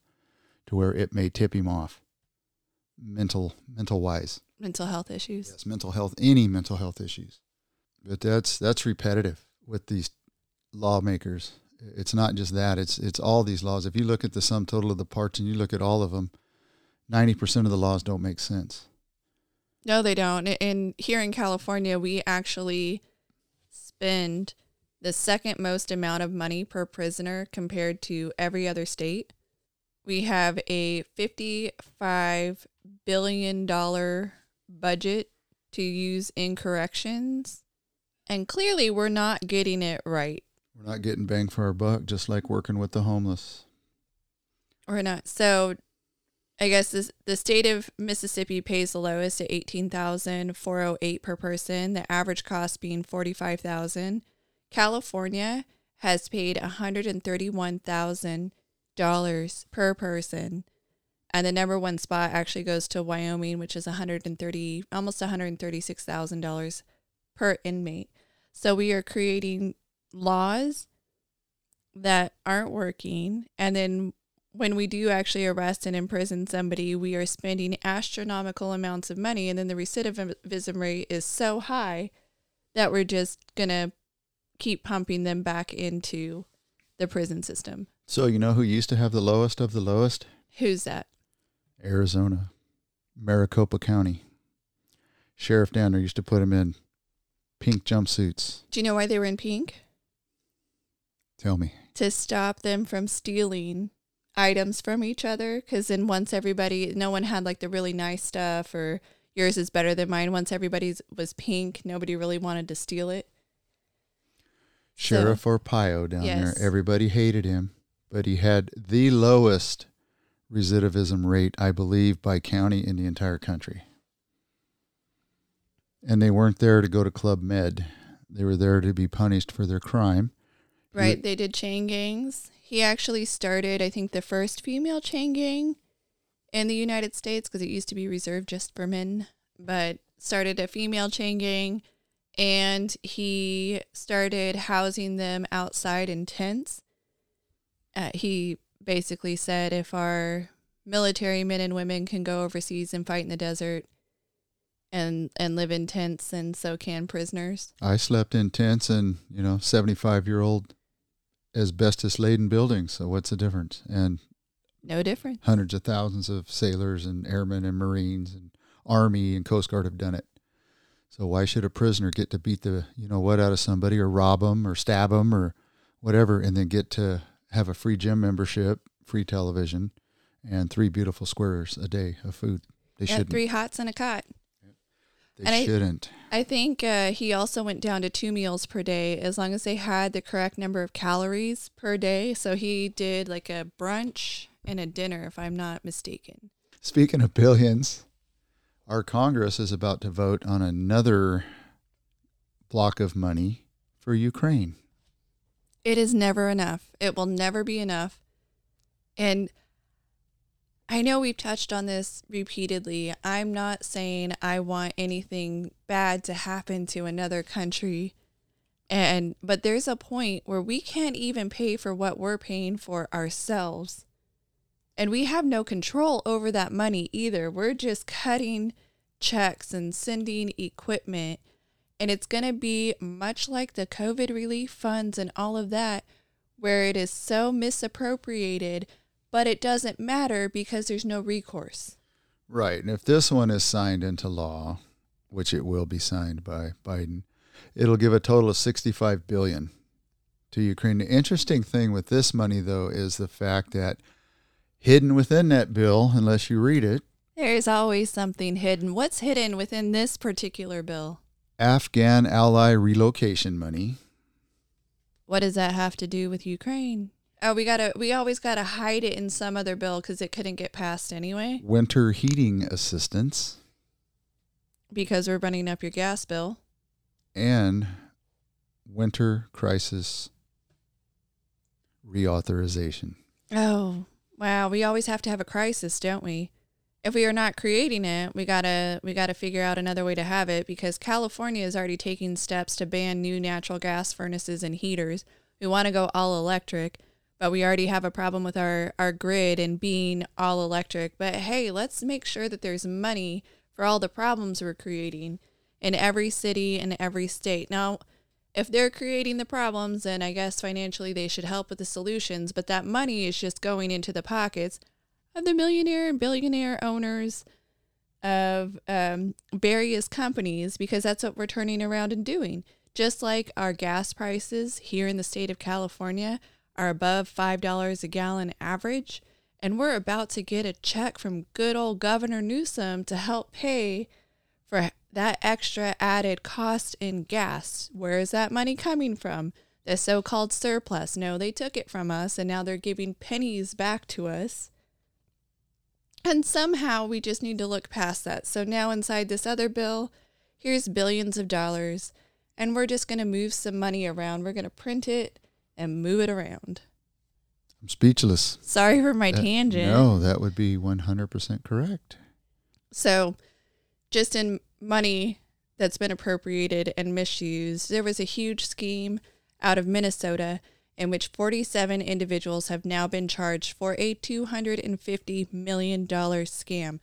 to where it may tip him off, mental mental wise.
Mental health issues.
Yes, mental health, any mental health issues. But that's that's repetitive with these lawmakers. It's not just that. It's it's all these laws. If you look at the sum total of the parts and you look at all of them, ninety percent of the laws don't make sense.
No, they don't. And here in California, we actually spend the second most amount of money per prisoner compared to every other state. We have a $55 billion budget to use in corrections. And clearly, we're not getting it right.
We're not getting bang for our buck, just like working with the homeless.
Or not. So I guess this, the state of Mississippi pays the lowest at eighteen thousand four hundred eight per person. The average cost being forty five thousand. California has paid one hundred and thirty one thousand dollars per person, and the number one spot actually goes to Wyoming, which is one hundred and thirty, almost one hundred and thirty six thousand dollars per inmate. So we are creating laws that aren't working, and then when we do actually arrest and imprison somebody, we are spending astronomical amounts of money, and then the recidivism rate is so high that we're just gonna keep pumping them back into the prison system.
So you know who used to have the lowest of the lowest?
Who's that?
Arizona, Maricopa County. Sheriff down there used to put them in pink jumpsuits.
Do you know why they were in pink?
Tell me.
To stop them from stealing items from each other. Because then once everybody, no one had like the really nice stuff or yours is better than mine. Once everybody's was pink, nobody really wanted to steal it. So-
Sheriff Arpaio down
Yes.
there. Everybody hated him, but he had the lowest recidivism rate, I believe, by county in the entire country. And they weren't there to go to Club Med. They were there to be punished for their crime.
Right. They did chain gangs. He actually started, I think, the first female chain gang in the United States because it used to be reserved just for men, but started a female chain gang and he started housing them outside in tents. Uh, he basically said if our military men and women can go overseas and fight in the desert and and live in tents and so can prisoners.
I slept in tents and, you know, 75 year old asbestos laden buildings. So what's the difference? And
No difference.
hundreds of thousands of sailors and airmen and Marines and Army and Coast Guard have done it. So why should a prisoner get to beat the, you know, what out of somebody or rob them or stab them or whatever and then get to have a free gym membership, free television, and three beautiful squares a day of food? They shouldn't.
three hots and a cot.
they
and I-
shouldn't.
I think uh, he also went down to two meals per day as long as they had the correct number of calories per day. So he did like a brunch and a dinner, if I'm not mistaken.
Speaking of billions, our Congress is about to vote on another block of money for Ukraine.
It is never enough. It will never be enough. And I know we've touched on this repeatedly. I'm not saying I want anything bad to happen to another country. And but there's a point where we can't even pay for what we're paying for ourselves. And we have no control over that money either. We're just cutting checks and sending equipment. And it's going to be much like the COVID relief funds and all of that, where it is so misappropriated but it doesn't matter because there's no recourse.
Right. And if this one is signed into law, which it will be signed by Biden, it'll give a total of 65 billion to Ukraine. The interesting thing with this money though is the fact that hidden within that bill, unless you read it,
there's always something hidden. What's hidden within this particular bill?
Afghan ally relocation money.
What does that have to do with Ukraine? Oh, we gotta. We always gotta hide it in some other bill because it couldn't get passed anyway.
Winter heating assistance.
Because we're running up your gas bill.
And winter crisis reauthorization.
Oh wow! We always have to have a crisis, don't we? If we are not creating it, we gotta we gotta figure out another way to have it because California is already taking steps to ban new natural gas furnaces and heaters. We want to go all electric but we already have a problem with our, our grid and being all electric. But hey, let's make sure that there's money for all the problems we're creating in every city and every state. Now, if they're creating the problems, then I guess financially they should help with the solutions, but that money is just going into the pockets of the millionaire and billionaire owners of um, various companies because that's what we're turning around and doing. Just like our gas prices here in the state of California are above $5 a gallon average, and we're about to get a check from good old Governor Newsom to help pay for that extra added cost in gas. Where is that money coming from? The so called surplus. No, they took it from us and now they're giving pennies back to us. And somehow we just need to look past that. So now inside this other bill, here's billions of dollars, and we're just going to move some money around. We're going to print it and move it around.
I'm speechless.
Sorry for my
That-
tangent.
No, that would be 100% correct.
So, just in money that's been appropriated and misused, there was a huge scheme out of Minnesota in which 47 individuals have now been charged for a $250 million scam.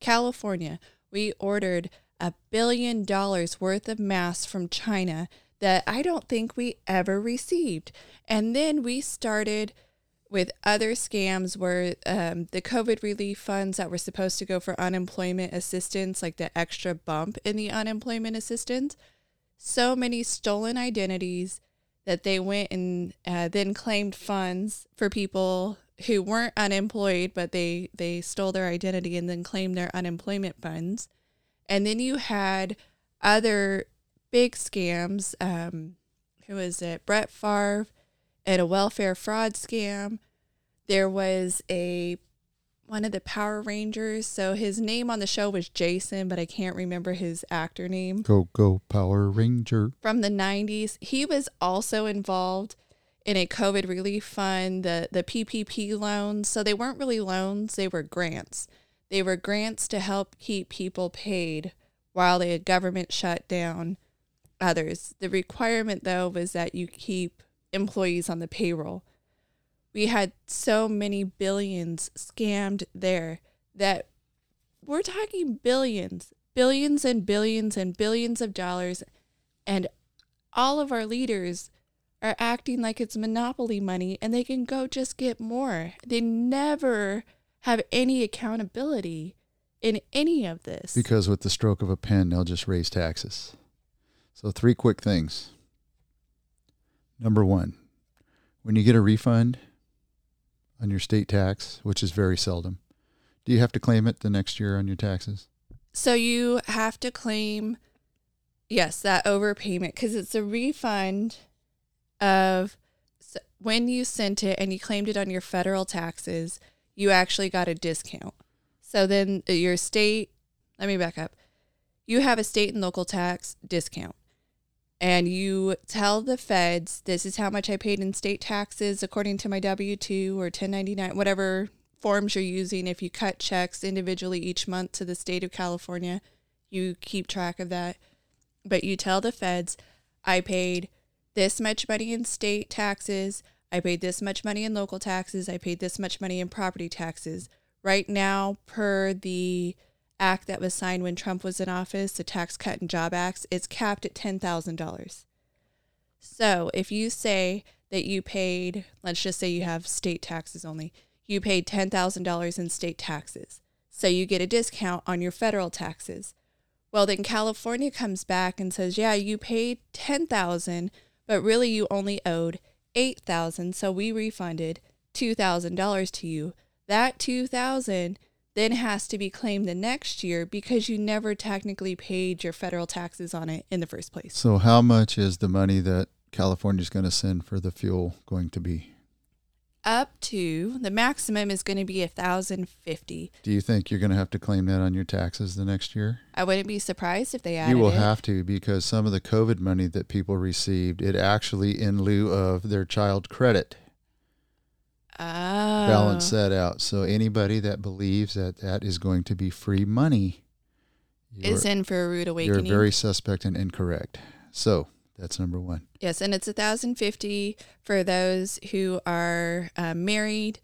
California, we ordered a billion dollars worth of masks from China that I don't think we ever received. And then we started with other scams where um, the COVID relief funds that were supposed to go for unemployment assistance, like the extra bump in the unemployment assistance, so many stolen identities that they went and uh, then claimed funds for people who weren't unemployed, but they, they stole their identity and then claimed their unemployment funds. And then you had other big scams. Um, was it? Brett Favre and a welfare fraud scam. There was a one of the Power Rangers. So his name on the show was Jason, but I can't remember his actor name.
Go, go, Power Ranger.
From the 90s. He was also involved in a COVID relief fund, the, the PPP loans. So they weren't really loans, they were grants. They were grants to help keep people paid while the government shut down others. The requirement, though, was that you keep employees on the payroll. We had so many billions scammed there that we're talking billions, billions and billions and billions of dollars. And all of our leaders are acting like it's monopoly money and they can go just get more. They never have any accountability in any of this.
Because with the stroke of a pen, they'll just raise taxes. So, three quick things. Number one, when you get a refund on your state tax, which is very seldom, do you have to claim it the next year on your taxes?
So you have to claim, yes, that overpayment because it's a refund of when you sent it and you claimed it on your federal taxes, you actually got a discount. So then uh, your state let me back up. You have a state and local tax discount, and you tell the feds, this is how much I paid in state taxes according to my W 2 or 1099, whatever forms you're using. If you cut checks individually each month to the state of California, you keep track of that. But you tell the feds, I paid this much money in state taxes. I paid this much money in local taxes. I paid this much money in property taxes. Right now, per the act that was signed when Trump was in office, the Tax Cut and Job Act, it's capped at $10,000. So if you say that you paid, let's just say you have state taxes only, you paid $10,000 in state taxes. So you get a discount on your federal taxes. Well, then California comes back and says, "Yeah, you paid 10,000, but really you only owed 8,000, so we refunded $2,000 to you." That 2,000 then has to be claimed the next year because you never technically paid your federal taxes on it in the first place.
So, how much is the money that California is going to send for the fuel going to be?
Up to the maximum is going to be a thousand fifty.
Do you think you're going to have to claim that on your taxes the next year?
I wouldn't be surprised if they added
You will
it.
have to because some of the COVID money that people received, it actually in lieu of their child credit
oh.
balance that out. So anybody that believes that that is going to be free money
is in for a rude awakening.
you're very suspect and incorrect. So that's number one.
Yes, and it's a thousand fifty for those who are uh, married,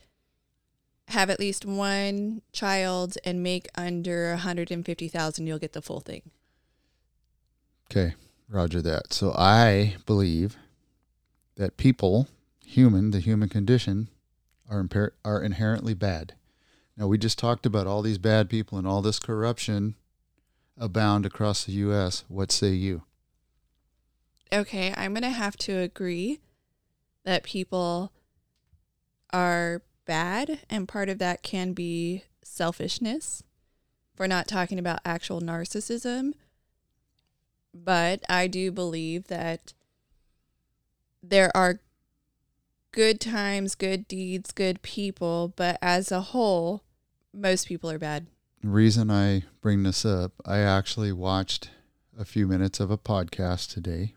have at least one child, and make under a hundred and fifty thousand. You'll get the full thing.
Okay, roger that. So I believe that people, human, the human condition, are are inherently bad. Now we just talked about all these bad people and all this corruption abound across the U.S. What say you?
Okay, I'm gonna have to agree that people are bad, and part of that can be selfishness. We're not talking about actual narcissism, but I do believe that there are good times, good deeds, good people, but as a whole, most people are bad.
The reason I bring this up, I actually watched a few minutes of a podcast today,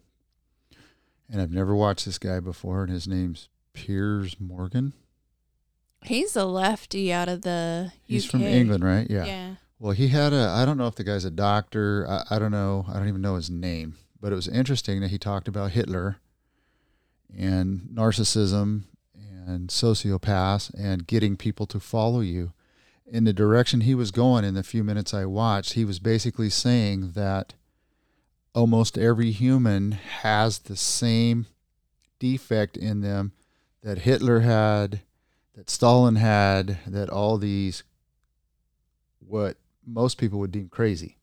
and I've never watched this guy before, and his name's Piers Morgan.
He's a lefty out of the
He's
UK.
from England, right? Yeah.
yeah.
Well, he had a, I don't know if the guy's a doctor. I, I don't know. I don't even know his name. But it was interesting that he talked about Hitler and narcissism and sociopaths and getting people to follow you. In the direction he was going in the few minutes I watched, he was basically saying that almost every human has the same defect in them that Hitler had, that Stalin had, that all these what most people would deem crazy.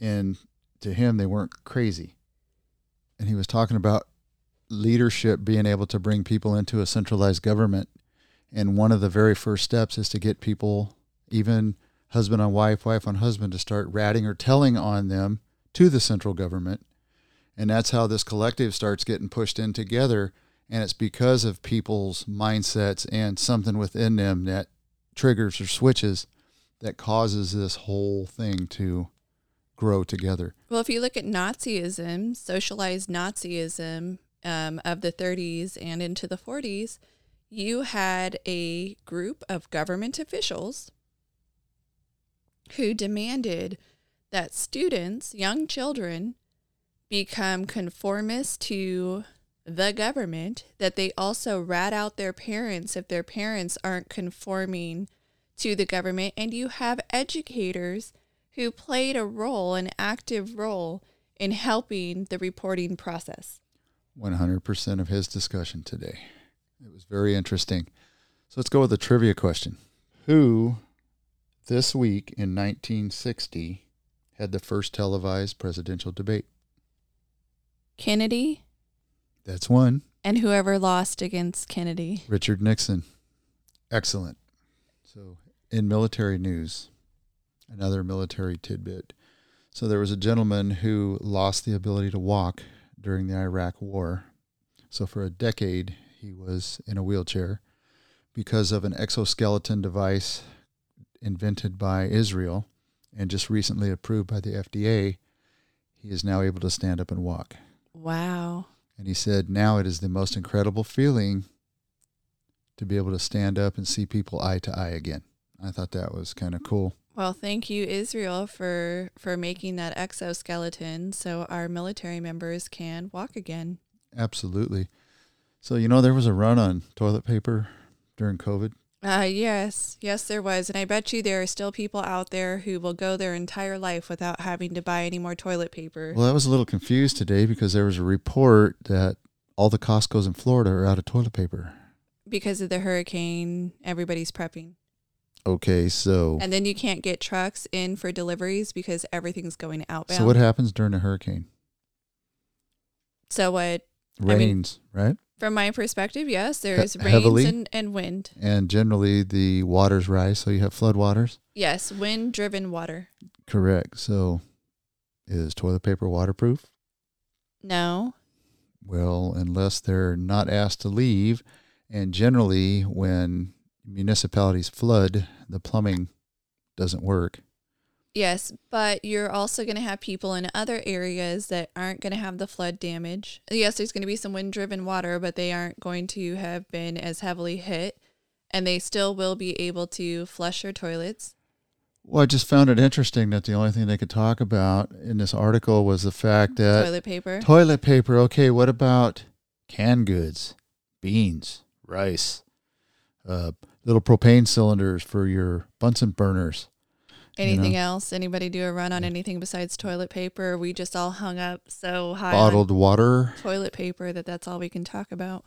And to him, they weren't crazy. And he was talking about leadership being able to bring people into a centralized government. And one of the very first steps is to get people, even husband on wife, wife on husband, to start ratting or telling on them to the central government. And that's how this collective starts getting pushed in together. And it's because of people's mindsets and something within them that triggers or switches that causes this whole thing to grow together.
Well, if you look at Nazism, socialized Nazism um, of the 30s and into the 40s, you had a group of government officials who demanded that students, young children, become conformist to the government, that they also rat out their parents if their parents aren't conforming to the government. And you have educators who played a role, an active role in helping the reporting process.
100% of his discussion today. It was very interesting. So let's go with a trivia question. Who this week in 1960 had the first televised presidential debate?
Kennedy
That's one.
and whoever lost against Kennedy.
Richard Nixon. Excellent. So, in military news, another military tidbit. So, there was a gentleman who lost the ability to walk during the Iraq War. So, for a decade, he was in a wheelchair because of an exoskeleton device invented by Israel. and just recently approved by the FDA, he is now able to stand up and walk.
Wow.
And he said, now it is the most incredible feeling to be able to stand up and see people eye to eye again. I thought that was kind of cool.
Well, thank you, Israel, for for making that exoskeleton so our military members can walk again.
Absolutely. So you know there was a run on toilet paper during COVID.
Uh, yes, yes, there was, and I bet you there are still people out there who will go their entire life without having to buy any more toilet paper.
Well, I was a little confused today because there was a report that all the Costco's in Florida are out of toilet paper.
because of the hurricane, everybody's prepping.
Okay, so
And then you can't get trucks in for deliveries because everything's going outbound.
so what happens during a hurricane?
So what mean-
Rains, right?
from my perspective, yes, there's
He-
rains
heavily?
and, and wind.
And generally the waters rise, so you have flood waters.
Yes, wind driven water.
Correct. So is toilet paper waterproof?
No.
Well, unless they're not asked to leave, and generally when municipalities flood, the plumbing doesn't work.
Yes, but you're also going to have people in other areas that aren't going to have the flood damage. Yes, there's going to be some wind driven water, but they aren't going to have been as heavily hit. And they still will be able to flush their toilets.
Well, I just found it interesting that the only thing they could talk about in this article was the fact that
toilet paper.
toilet paper. Okay, what about canned goods, beans, rice, uh, little propane cylinders for your Bunsen burners?
Anything
know?
else? Anybody do a run on anything besides toilet paper? We just all hung up so high
bottled water.
toilet paper that that's all we can talk about.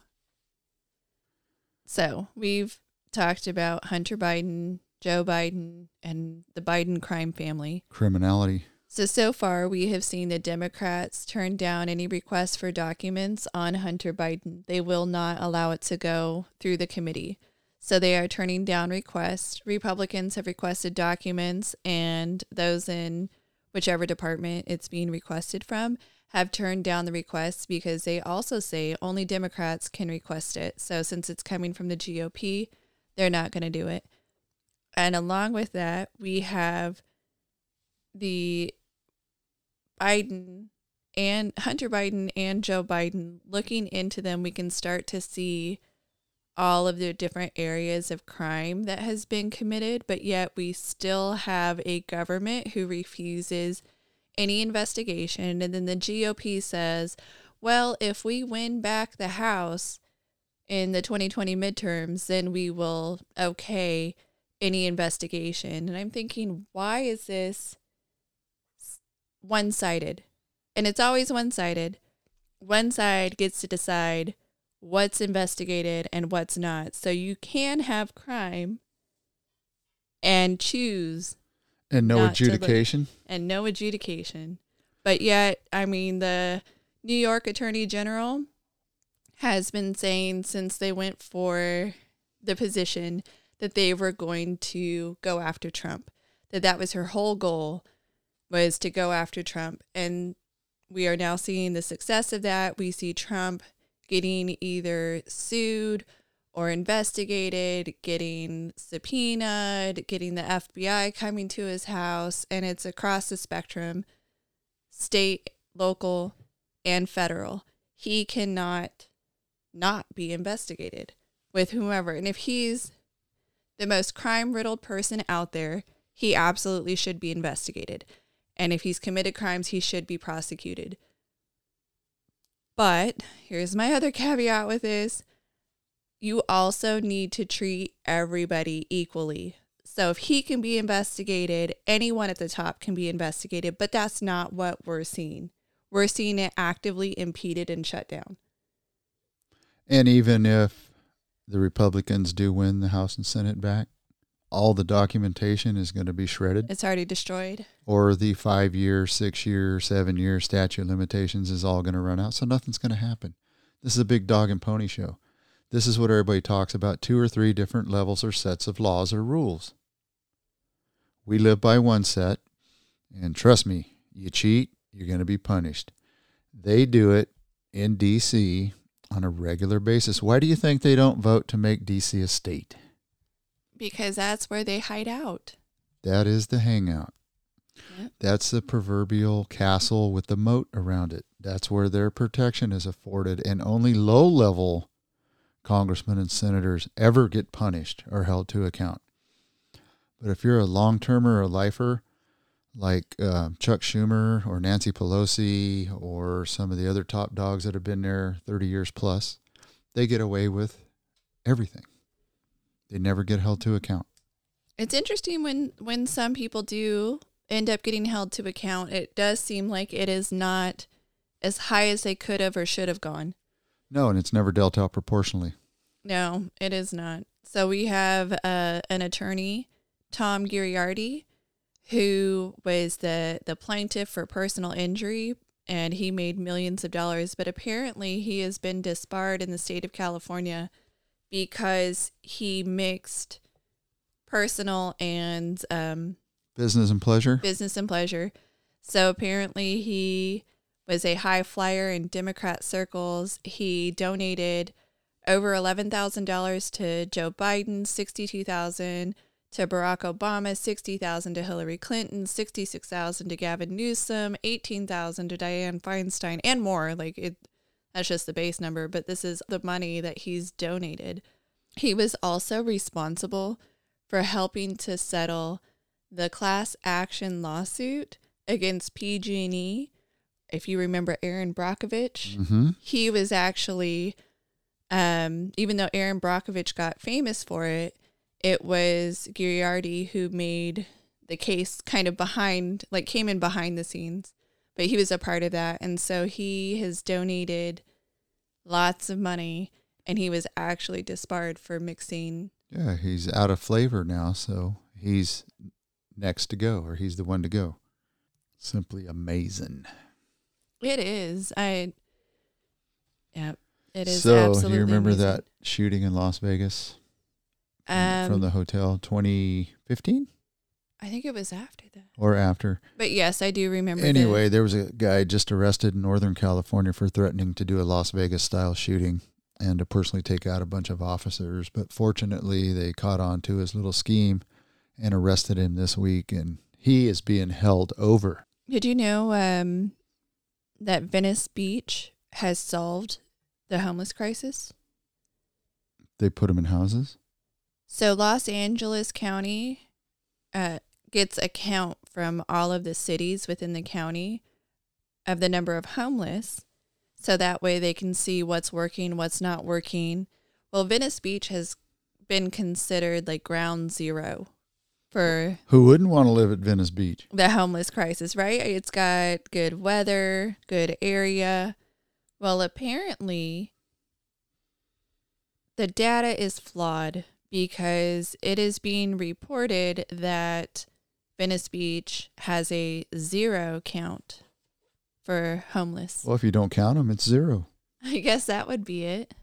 So we've talked about Hunter Biden, Joe Biden, and the Biden crime family.
criminality.
So, so far, we have seen the Democrats turn down any requests for documents on Hunter Biden. They will not allow it to go through the committee. So, they are turning down requests. Republicans have requested documents, and those in whichever department it's being requested from have turned down the requests because they also say only Democrats can request it. So, since it's coming from the GOP, they're not going to do it. And along with that, we have the Biden and Hunter Biden and Joe Biden looking into them, we can start to see all of the different areas of crime that has been committed, but yet we still have a government who refuses any investigation. And then the GOP says, well, if we win back the House in the 2020 midterms, then we will okay any investigation. And I'm thinking, why is this one sided? And it's always one sided. One side gets to decide what's investigated and what's not. So you can have crime and choose
And no
Not to look-
adjudication.
and no adjudication. But yet, I mean, the New York Attorney General has been saying since they went for the position that they were going to go after Trump. That that was her whole goal was to go after Trump. And we are now seeing the success of that. We see Trump getting either sued or investigated, getting subpoenaed, getting the FBI coming to his house, and it's across the spectrum state, local, and federal. He cannot not be investigated with whomever. And if he's the most crime riddled person out there, he absolutely should be investigated. And if he's committed crimes, he should be prosecuted. But here's my other caveat with this you also need to treat everybody equally. So if he can be investigated, anyone at the top can be investigated, but that's not what we're seeing. We're seeing it actively impeded and shut down.
And even if the Republicans do win the House and Senate back, all the documentation is going to be shredded,
It's already destroyed.
or the five year, six year, seven year statute of limitations is all going to run out. So nothing's going to happen. This is a big dog and pony show. This is what everybody talks about two or three different levels or sets of laws or rules. We live by one set, and trust me, you cheat, you're going to be punished. They do it in D.C. on a regular basis. Why do you think they don't vote to make D.C. a state?
Because that's where they hide out.
That is the hangout.
Yep.
That's the proverbial castle with the moat around it. That's where their protection is afforded, and only low level congressmen and senators ever get punished or held to account. But if you're a long termer or a lifer, like uh, Chuck Schumer or Nancy Pelosi or some of the other top dogs that have been there 30 years plus, they get away with everything. They never get held to account.
It's interesting when when some people do end up getting held to account. It does seem like it is not as high as they could have or should have gone.
No, and it's never dealt out proportionally.
No, it is not. So we have uh, an attorney, Tom Girardi, who was the the plaintiff for personal injury, and he made millions of dollars. But apparently, he has been disbarred in the state of California because he mixed personal and um,
Business and pleasure.
business and pleasure. So apparently he was a high flyer in Democrat circles. He donated over eleven thousand dollars to Joe Biden, sixty two thousand to Barack Obama, sixty thousand to Hillary Clinton, sixty six thousand to Gavin Newsom, eighteen thousand to Dianne Feinstein, and more. Like it that's just the base number, but this is the money that he's donated. He was also responsible for helping to settle the class action lawsuit against PG&E. If you remember Erin Brockovich,
Mm-hmm.
he was actually, um, even though Erin Brockovich got famous for it, it was Girardi who made the case kind of behind, like came in behind the scenes, but he was a part of that. And so he has donated lots of money and he was actually disbarred for mixing.
Yeah, he's out of flavor now, so he's next to go, or he's the one to go. Simply amazing.
It is. I, yeah, it is
so,
absolutely.
you remember
amazing.
that shooting in Las Vegas
Um,
from the hotel 2015
I think it was after that.
or after?
But yes, I do remember.
Anyway, there was a guy just arrested in Northern California for threatening to do a Las Vegas style shooting and to personally take out a bunch of officers. But fortunately, they caught on to his little scheme and arrested him this week, and he is being held over.
Did you know um, that Venice Beach has solved the homeless crisis?
They put them in houses.
So Los Angeles County uh, gets a count from all of the cities within the county of the number of homeless. So that way they can see what's working, what's not working. Well, Venice Beach has been considered like ground zero for
Who wouldn't want to live at Venice Beach?
the homeless crisis, right? It's got good weather, good area. Well, apparently, the data is flawed because it is being reported that Venice Beach has a zero count for homeless.
Well, if you don't count them, it's zero.
I guess that would be it.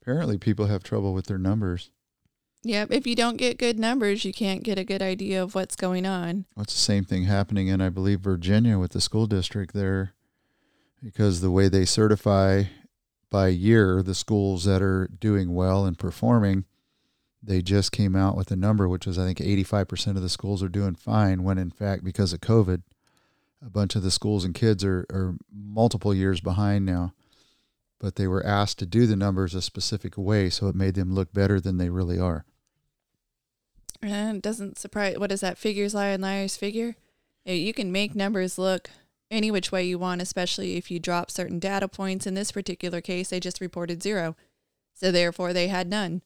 Apparently, people have trouble with their numbers.
Yep. If you don't get good numbers, you can't get a good idea of what's going on.
Well, it's the same thing happening in, I believe, Virginia with the school district there, because the way they certify by year the schools that are doing well and performing, they just came out with a number, which was, I think, 85% of the schools are doing fine, when in fact, because of COVID, a bunch of the schools and kids are, are multiple years behind now. But they were asked to do the numbers a specific way, so it made them look better than they really are.
And it doesn't surprise. What is that? Figures lie and liars figure. You can make numbers look any which way you want, especially if you drop certain data points. In this particular case, they just reported zero. So therefore, they had none.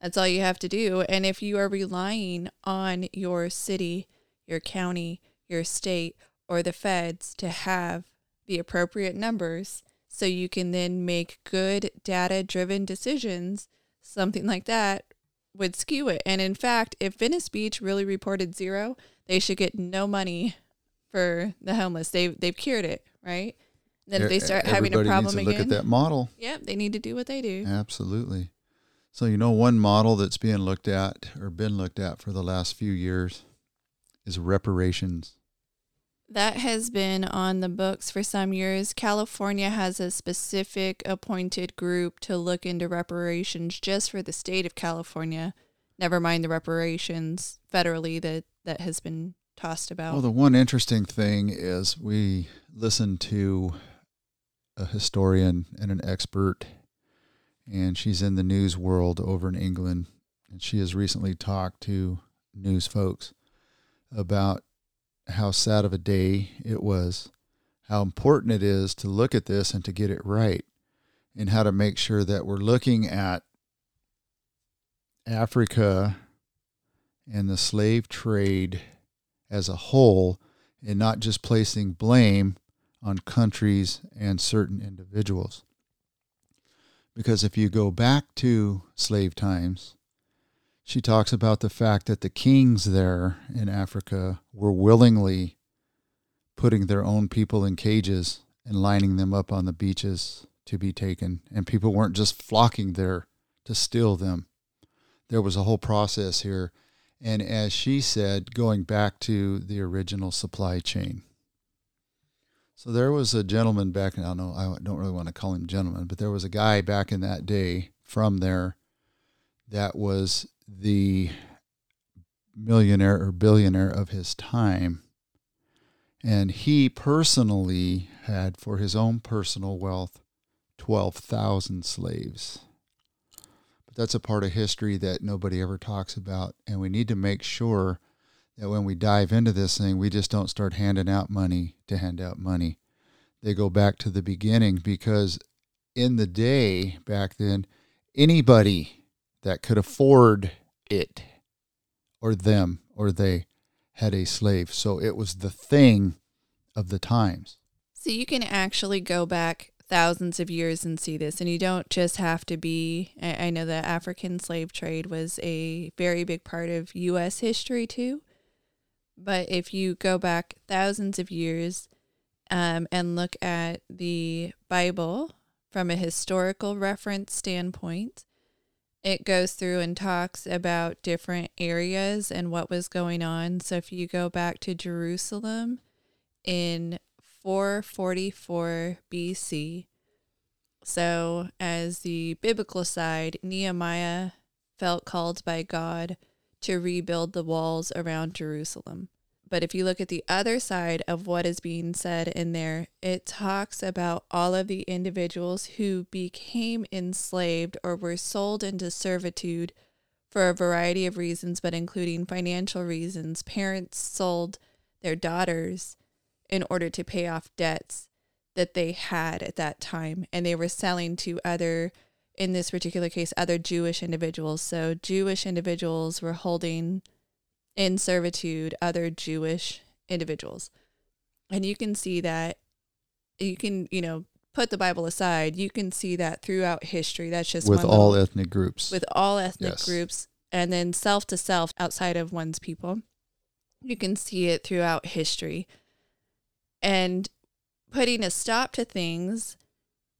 That's all you have to do. And if you are relying on your city, your county, your state, or the feds to have the appropriate numbers so you can then make good data driven decisions, something like that would skew it. And in fact, if Venice Beach really reported zero, they should get no money for the homeless. They've they've cured it, right? Then if they start having a
Everybody
problem
needs to
again,
look at that model.
yep, they need to do what they do.
Absolutely. So you know one model that's being looked at or been looked at for the last few years is reparations.
That has been on the books for some years. California has a specific appointed group to look into reparations just for the state of California. Never mind the reparations federally that, that has been tossed about.
Well, the one interesting thing is we listened to a historian and an expert, and she's in the news world over in England, and she has recently talked to news folks about how sad of a day it was, how important it is to look at this and to get it right, and how to make sure that we're looking at Africa and the slave trade as a whole and not just placing blame on countries and certain individuals. Because if you go back to slave times, she talks about the fact that the kings there in Africa were willingly putting their own people in cages and lining them up on the beaches to be taken. And people weren't just flocking there to steal them. There was a whole process here and as she said, going back to the original supply chain. So there was a gentleman back, I don't know, I don't really want to call him gentleman, but there was a guy back in that day from there that was the millionaire or billionaire of his time. And he personally had, for his own personal wealth, 12,000 slaves But that's a part of history that nobody ever talks about. And we need to make sure that when we dive into this thing, we just don't start handing out money to hand out money. They go back to the beginning because in the day back then, anybody that could afford it or them or they had a slave. So it was the thing of the times.
So you can actually go back thousands of years and see this. And you don't just have to be, I, know the African slave trade was a very big part of U.S. history too. But if you go back thousands of years um, and look at the Bible from a historical reference standpoint, it goes through and talks about different areas and what was going on. So if you go back to Jerusalem in 444 BC. So, as the biblical side, Nehemiah felt called by God to rebuild the walls around Jerusalem. But if you look at the other side of what is being said in there, it talks about all of the individuals who became enslaved or were sold into servitude for a variety of reasons, but including financial reasons. Parents sold their daughters in order to pay off debts that they had at that time. And they were selling to other, in this particular case, other Jewish individuals. So Jewish individuals were holding in servitude other Jewish individuals. And you can see that, you can, you know, put the Bible aside, you can see that throughout history. That's just
with all little, ethnic groups.
With all ethnic yes. groups. And then self to self outside of one's people. You can see it throughout history. And putting a stop to things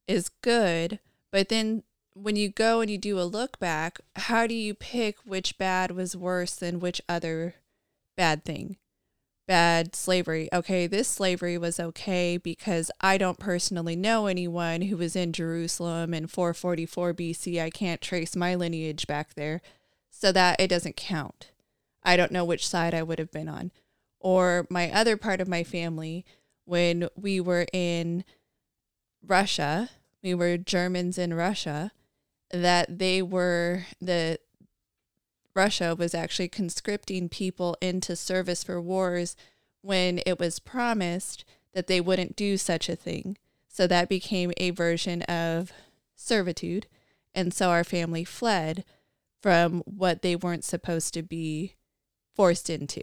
is good, but then when you go and you do a look back, how do you pick which bad was worse than which other bad thing? Bad slavery. Okay, this slavery was okay because I don't personally know anyone who was in Jerusalem in 444 BC. I can't trace my lineage back there, so that it doesn't count. I don't know which side I would have been on. Or my other part of my family when we were in Russia, we were Germans in Russia, that they were the Russia was actually conscripting people into service for wars when it was promised that they wouldn't do such a thing. So that became a version of servitude. And so our family fled from what they weren't supposed to be forced into.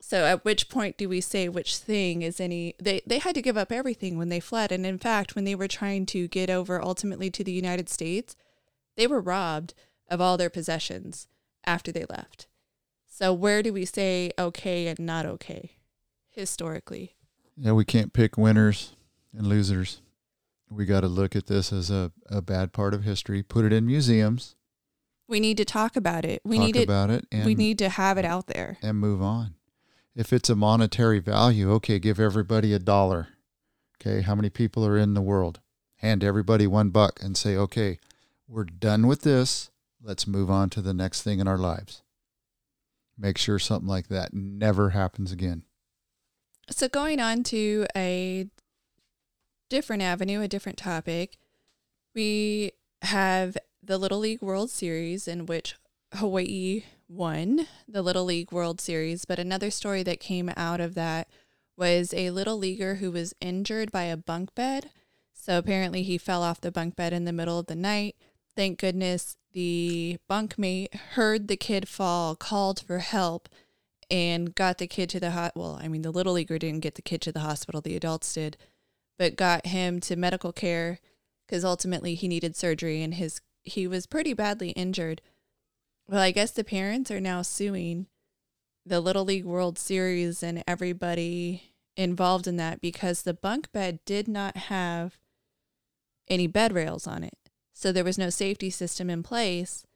So at which point do we say which thing is any they they had to give up everything when they fled and in fact when they were trying to get over ultimately to the United States, they were robbed of all their possessions after they left. So where do we say okay and not okay historically?
Yeah, we can't pick winners and losers. We got to look at this as a, a bad part of history, put it in museums.
We need to talk about it. We need to
talk
need
about it,
and, we need to have it out there
and move on if it's a monetary value, okay, give everybody a dollar. Okay, how many people are in the world? Hand everybody one buck and say, okay, we're done with this. Let's move on to the next thing in our lives. make sure something like that never happens again.
So, going on to a different avenue, a different topic, we have the Little League World Series in which Hawaii won the Little League World Series. But another story that came out of that was a little leaguer who was injured by a bunk bed. So apparently he fell off the bunk bed in the middle of the night. Thank goodness the bunkmate heard the kid fall, called for help, and got the kid to the hot. Well, I mean, the little leaguer didn't get the kid to the hospital; the adults did, but got him to medical care because ultimately he needed surgery and his he was pretty badly injured. Well, I guess the parents are now suing the Little League World Series and everybody involved in that because the bunk bed did not have any bed rails on it. So there was no safety system in place.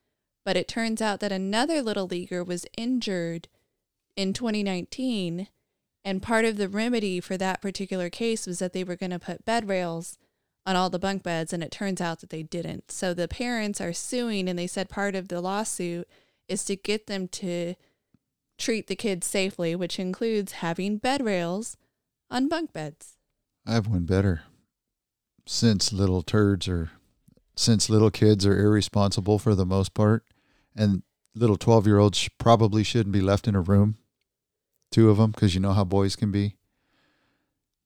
But it turns out that another little leaguer was injured in 2019. And part of the remedy for that particular case was that they were going to put bed rails on all the bunk beds. And it turns out that they didn't. So the parents are suing. And they said part of the lawsuit is to get them to treat the kids safely, which includes having bed rails on bunk beds.
I have one better. Since little turds are, since little kids are irresponsible for the most part, and little 12 year olds probably shouldn't be left in a room, two of them, because you know how boys can be,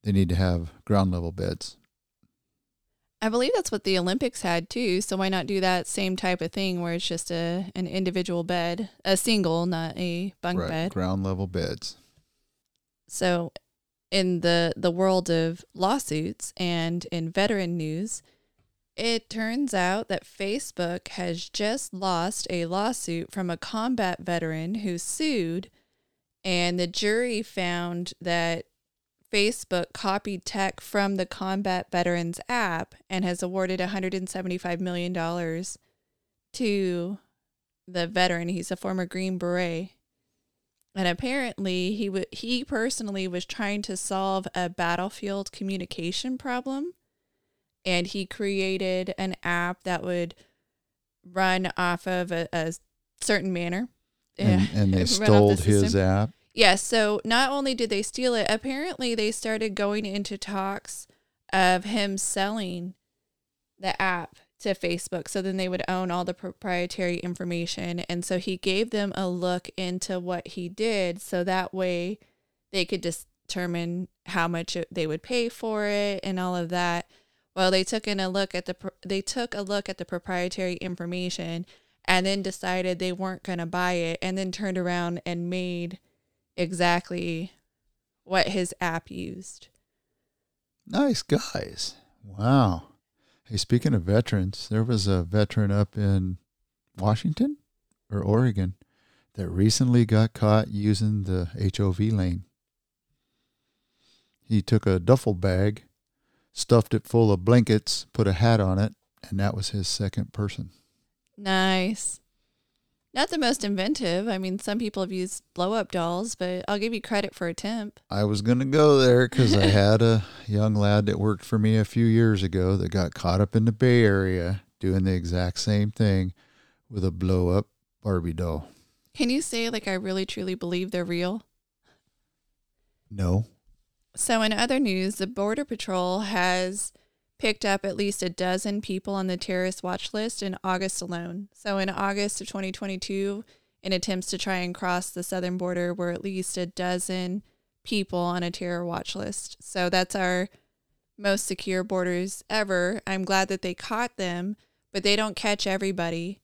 they need to have ground level beds.
I believe that's what the Olympics had too. So why not do that same type of thing where it's just a an individual bed, a single, not a bunk
right,
bed.
ground level beds.
So in the the world of lawsuits and in veteran news, it turns out that Facebook has just lost a lawsuit from a combat veteran who sued and the jury found that Facebook copied tech from the Combat Veterans app and has awarded $175 million to the veteran. He's a former Green Beret. And apparently, he w- he personally was trying to solve a battlefield communication problem, and he created an app that would run off of a, a certain manner.
And, and they
off the
stole his app.
Yes. so not only did they steal it, apparently they started going into talks of him selling the app to Facebook. So then they would own all the proprietary information. And so he gave them a look into what he did. So that way they could determine how much it, they would pay for it and all of that. Well, they took in a look at the they took a look at the proprietary information and then decided they weren't going to buy it and then turned around and made exactly what his app used.
Nice guys. Wow. Hey, speaking of veterans, there was a veteran up in Washington or Oregon that recently got caught using the HOV lane. He took a duffel bag, stuffed it full of blankets, put a hat on it, and that was his second person.
Nice. Not the most inventive. I mean, some people have used blow up dolls, but I'll give you credit for a temp.
I was going to go there because I had a young lad that worked for me a few years ago that got caught up in the Bay Area doing the exact same thing with a blow up Barbie doll.
Can you say, like, I really truly believe they're real?
No.
So, in other news, the Border Patrol has picked up at least a dozen people on the terrorist watch list in August alone. So, in August of 2022, in attempts to try and cross the southern border, were at least a dozen people on a terror watch list. So, that's our most secure borders ever. I'm glad that they caught them, but they don't catch everybody.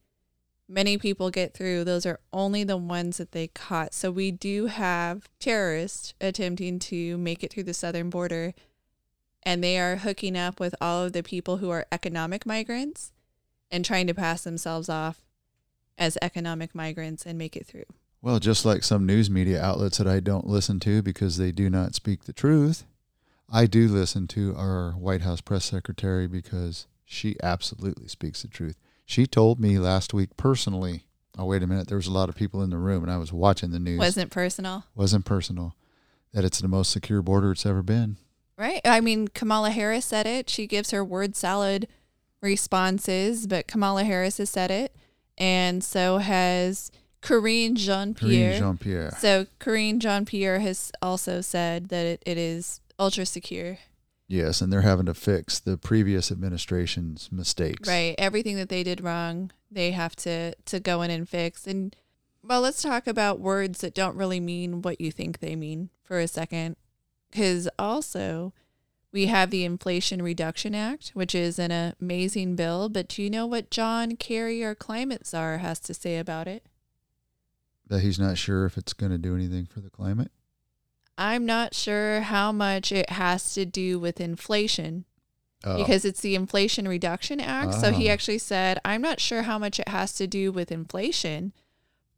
Many people get through. Those are only the ones that they caught. So we do have terrorists attempting to make it through the southern border, and they are hooking up with all of the people who are economic migrants and trying to pass themselves off as economic migrants and make it through.
Well, just like some news media outlets that I don't listen to because they do not speak the truth, I do listen to our White House press secretary because she absolutely speaks the truth. She told me last week personally. Oh, wait a minute. There was a lot of people in the room, and I was watching the news.
Wasn't personal,
Wasn't personal. That it's the most secure border it's ever been.
right? I mean, Kamala Harris said it. She gives her word salad responses, but Kamala Harris has said it. And so has Karine Jean Pierre.
Jean Pierre.
So Karine Jean Pierre has also said that it, it is ultra secure.
Yes, and they're having to fix the previous administration's mistakes.
Right. Everything that they did wrong, they have to to go in and fix. And well, let's talk about words that don't really mean what you think they mean for a second. Cuz also we have the Inflation Reduction Act, which is an amazing bill, but do you know what John Kerry, our climate czar, has to say about it?
That he's not sure if it's going to do anything for the climate.
I'm not sure how much it has to do with inflation
Oh,
because it's the Inflation Reduction Act. So he
Ah.
actually said, I'm not sure how much it has to do with inflation,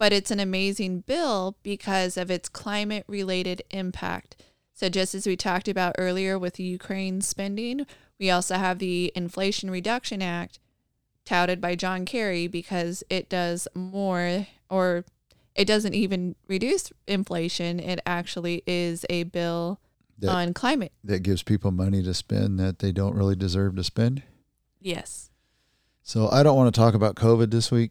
but it's an amazing bill because of its climate related impact. So, just as we talked about earlier with Ukraine spending, we also have the Inflation Reduction Act touted by John Kerry because it does more or it doesn't even reduce inflation. It actually is a bill
that,
on climate.
that gives people money to spend that they don't really deserve to spend.
Yes.
So I don't want to talk about COVID this week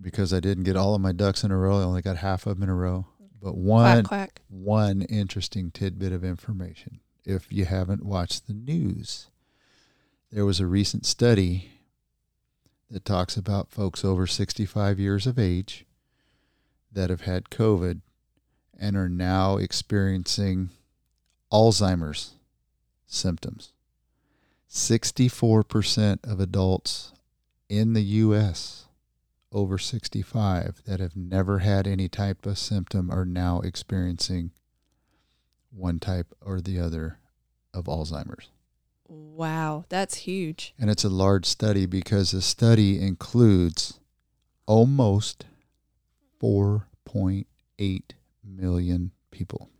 because I didn't get all of my ducks in a row. I only got half of them in a row. But one
Quack, quack.
one interesting tidbit of information. If you haven't watched the news, there was a recent study that talks about folks over 65 years of age that have had COVID and are now experiencing Alzheimer's symptoms. 64% of adults in the U.S. over 65 that have never had any type of symptom are now experiencing one type or the other of Alzheimer's.
Wow, that's huge.
And it's a large study because the study includes almost 4.8 million people.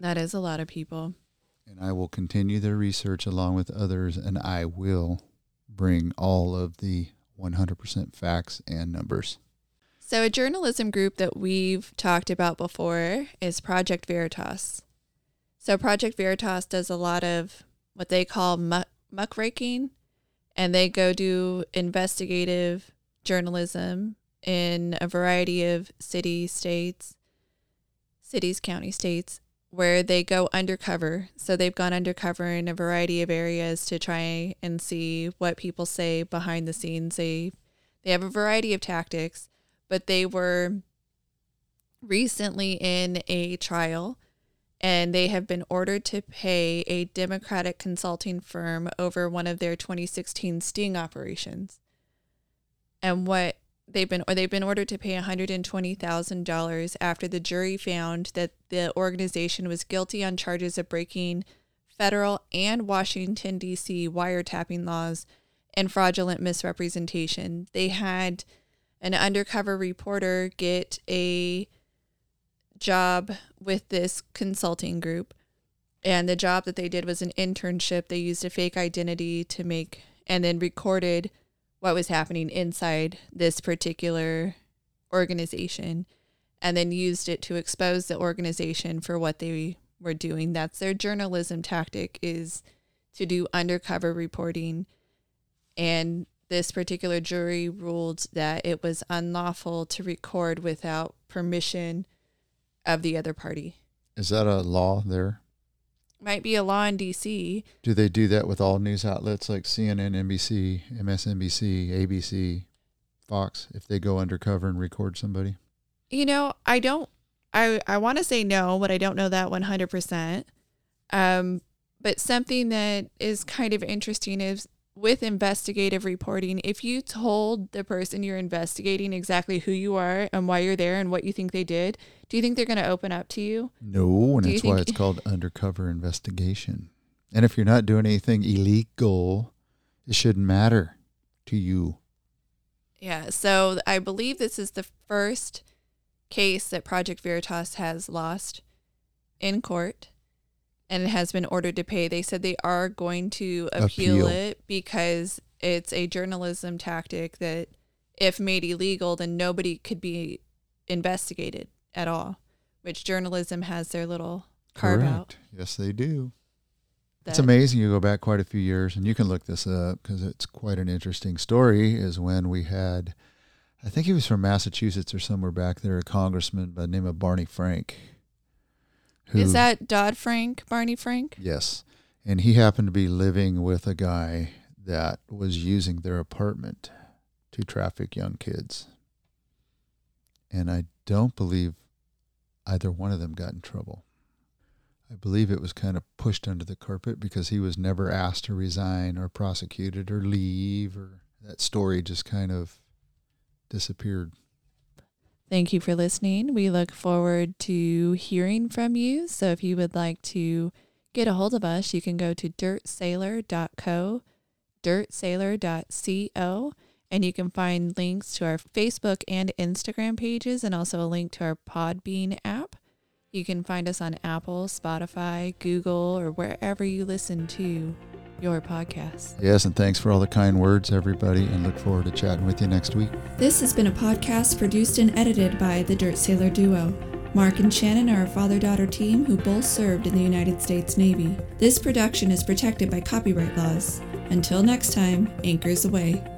That is a lot of people.
And I will continue the research along with others, and I will bring all of the 100% facts and numbers.
So, a journalism group that we've talked about before is Project Veritas. So, Project Veritas does a lot of what they call muck, muckraking, and they go do investigative journalism in a variety of city states, cities, county states, where they go undercover. So, they've gone undercover in a variety of areas to try and see what people say behind the scenes. They they have a variety of tactics but they were recently in a trial and they have been ordered to pay a Democratic consulting firm over one of their 2016 sting operations. And what they've been or they've been ordered to pay $120,000 after the jury found that the organization was guilty on charges of breaking federal and Washington D.C. wiretapping laws and fraudulent misrepresentation. They had an undercover reporter get a job with this consulting group. And the job that they did was an internship. They used a fake identity to make and then recorded what was happening inside this particular organization and then used it to expose the organization for what they were doing. That's their journalism tactic is to do undercover reporting and this particular jury ruled that it was unlawful to record without permission of the other party.
Is that a law there?
Might be a law in DC.
Do they do that with all news outlets like CNN, NBC, MSNBC, ABC, Fox if they go undercover and record somebody?
You know, I don't I I want to say no, but I don't know that 100%. Um but something that is kind of interesting is with investigative reporting, if you told the person you're investigating exactly who you are and why you're there and what you think they did, do you think they're going to open up to you?
No, and
Do
that's why it's called undercover investigation. And if you're not doing anything illegal, it shouldn't matter to you.
Yeah, so I believe this is the first case that Project Veritas has lost in court and it has been ordered to pay. They said they are going to appeal,
Appeal.
it because it's a journalism tactic that if made illegal then nobody could be investigated at all, which journalism has their little carve out.
Yes, they do. It's amazing. You go back quite a few years, and you can look this up because it's quite an interesting story. Is when we had I think he was from Massachusetts or somewhere back there, a congressman by the name of Barney Frank.
Who, Is that Dodd Frank, Barney Frank?
Yes. And he happened to be living with a guy that was using their apartment to traffic young kids. And I don't believe either one of them got in trouble. I believe it was kind of pushed under the carpet because he was never asked to resign or prosecuted or leave or that story just kind of disappeared.
Thank you for listening. We look forward to hearing from you. So if you would like to get a hold of us, you can go to dirtsailor.co, dirtsailor.co, and you can find links to our Facebook and Instagram pages and also a link to our Podbean app. You can find us on Apple, Spotify, Google, or wherever you listen to your podcast.
Yes, and thanks for all the kind words, everybody, and look forward to chatting with you next week.
This has been a podcast produced and edited by the Dirt Sailor Duo. Mark and Shannon are a father daughter team who both served in the United States Navy. This production is protected by copyright laws. Until next time, anchors aweigh.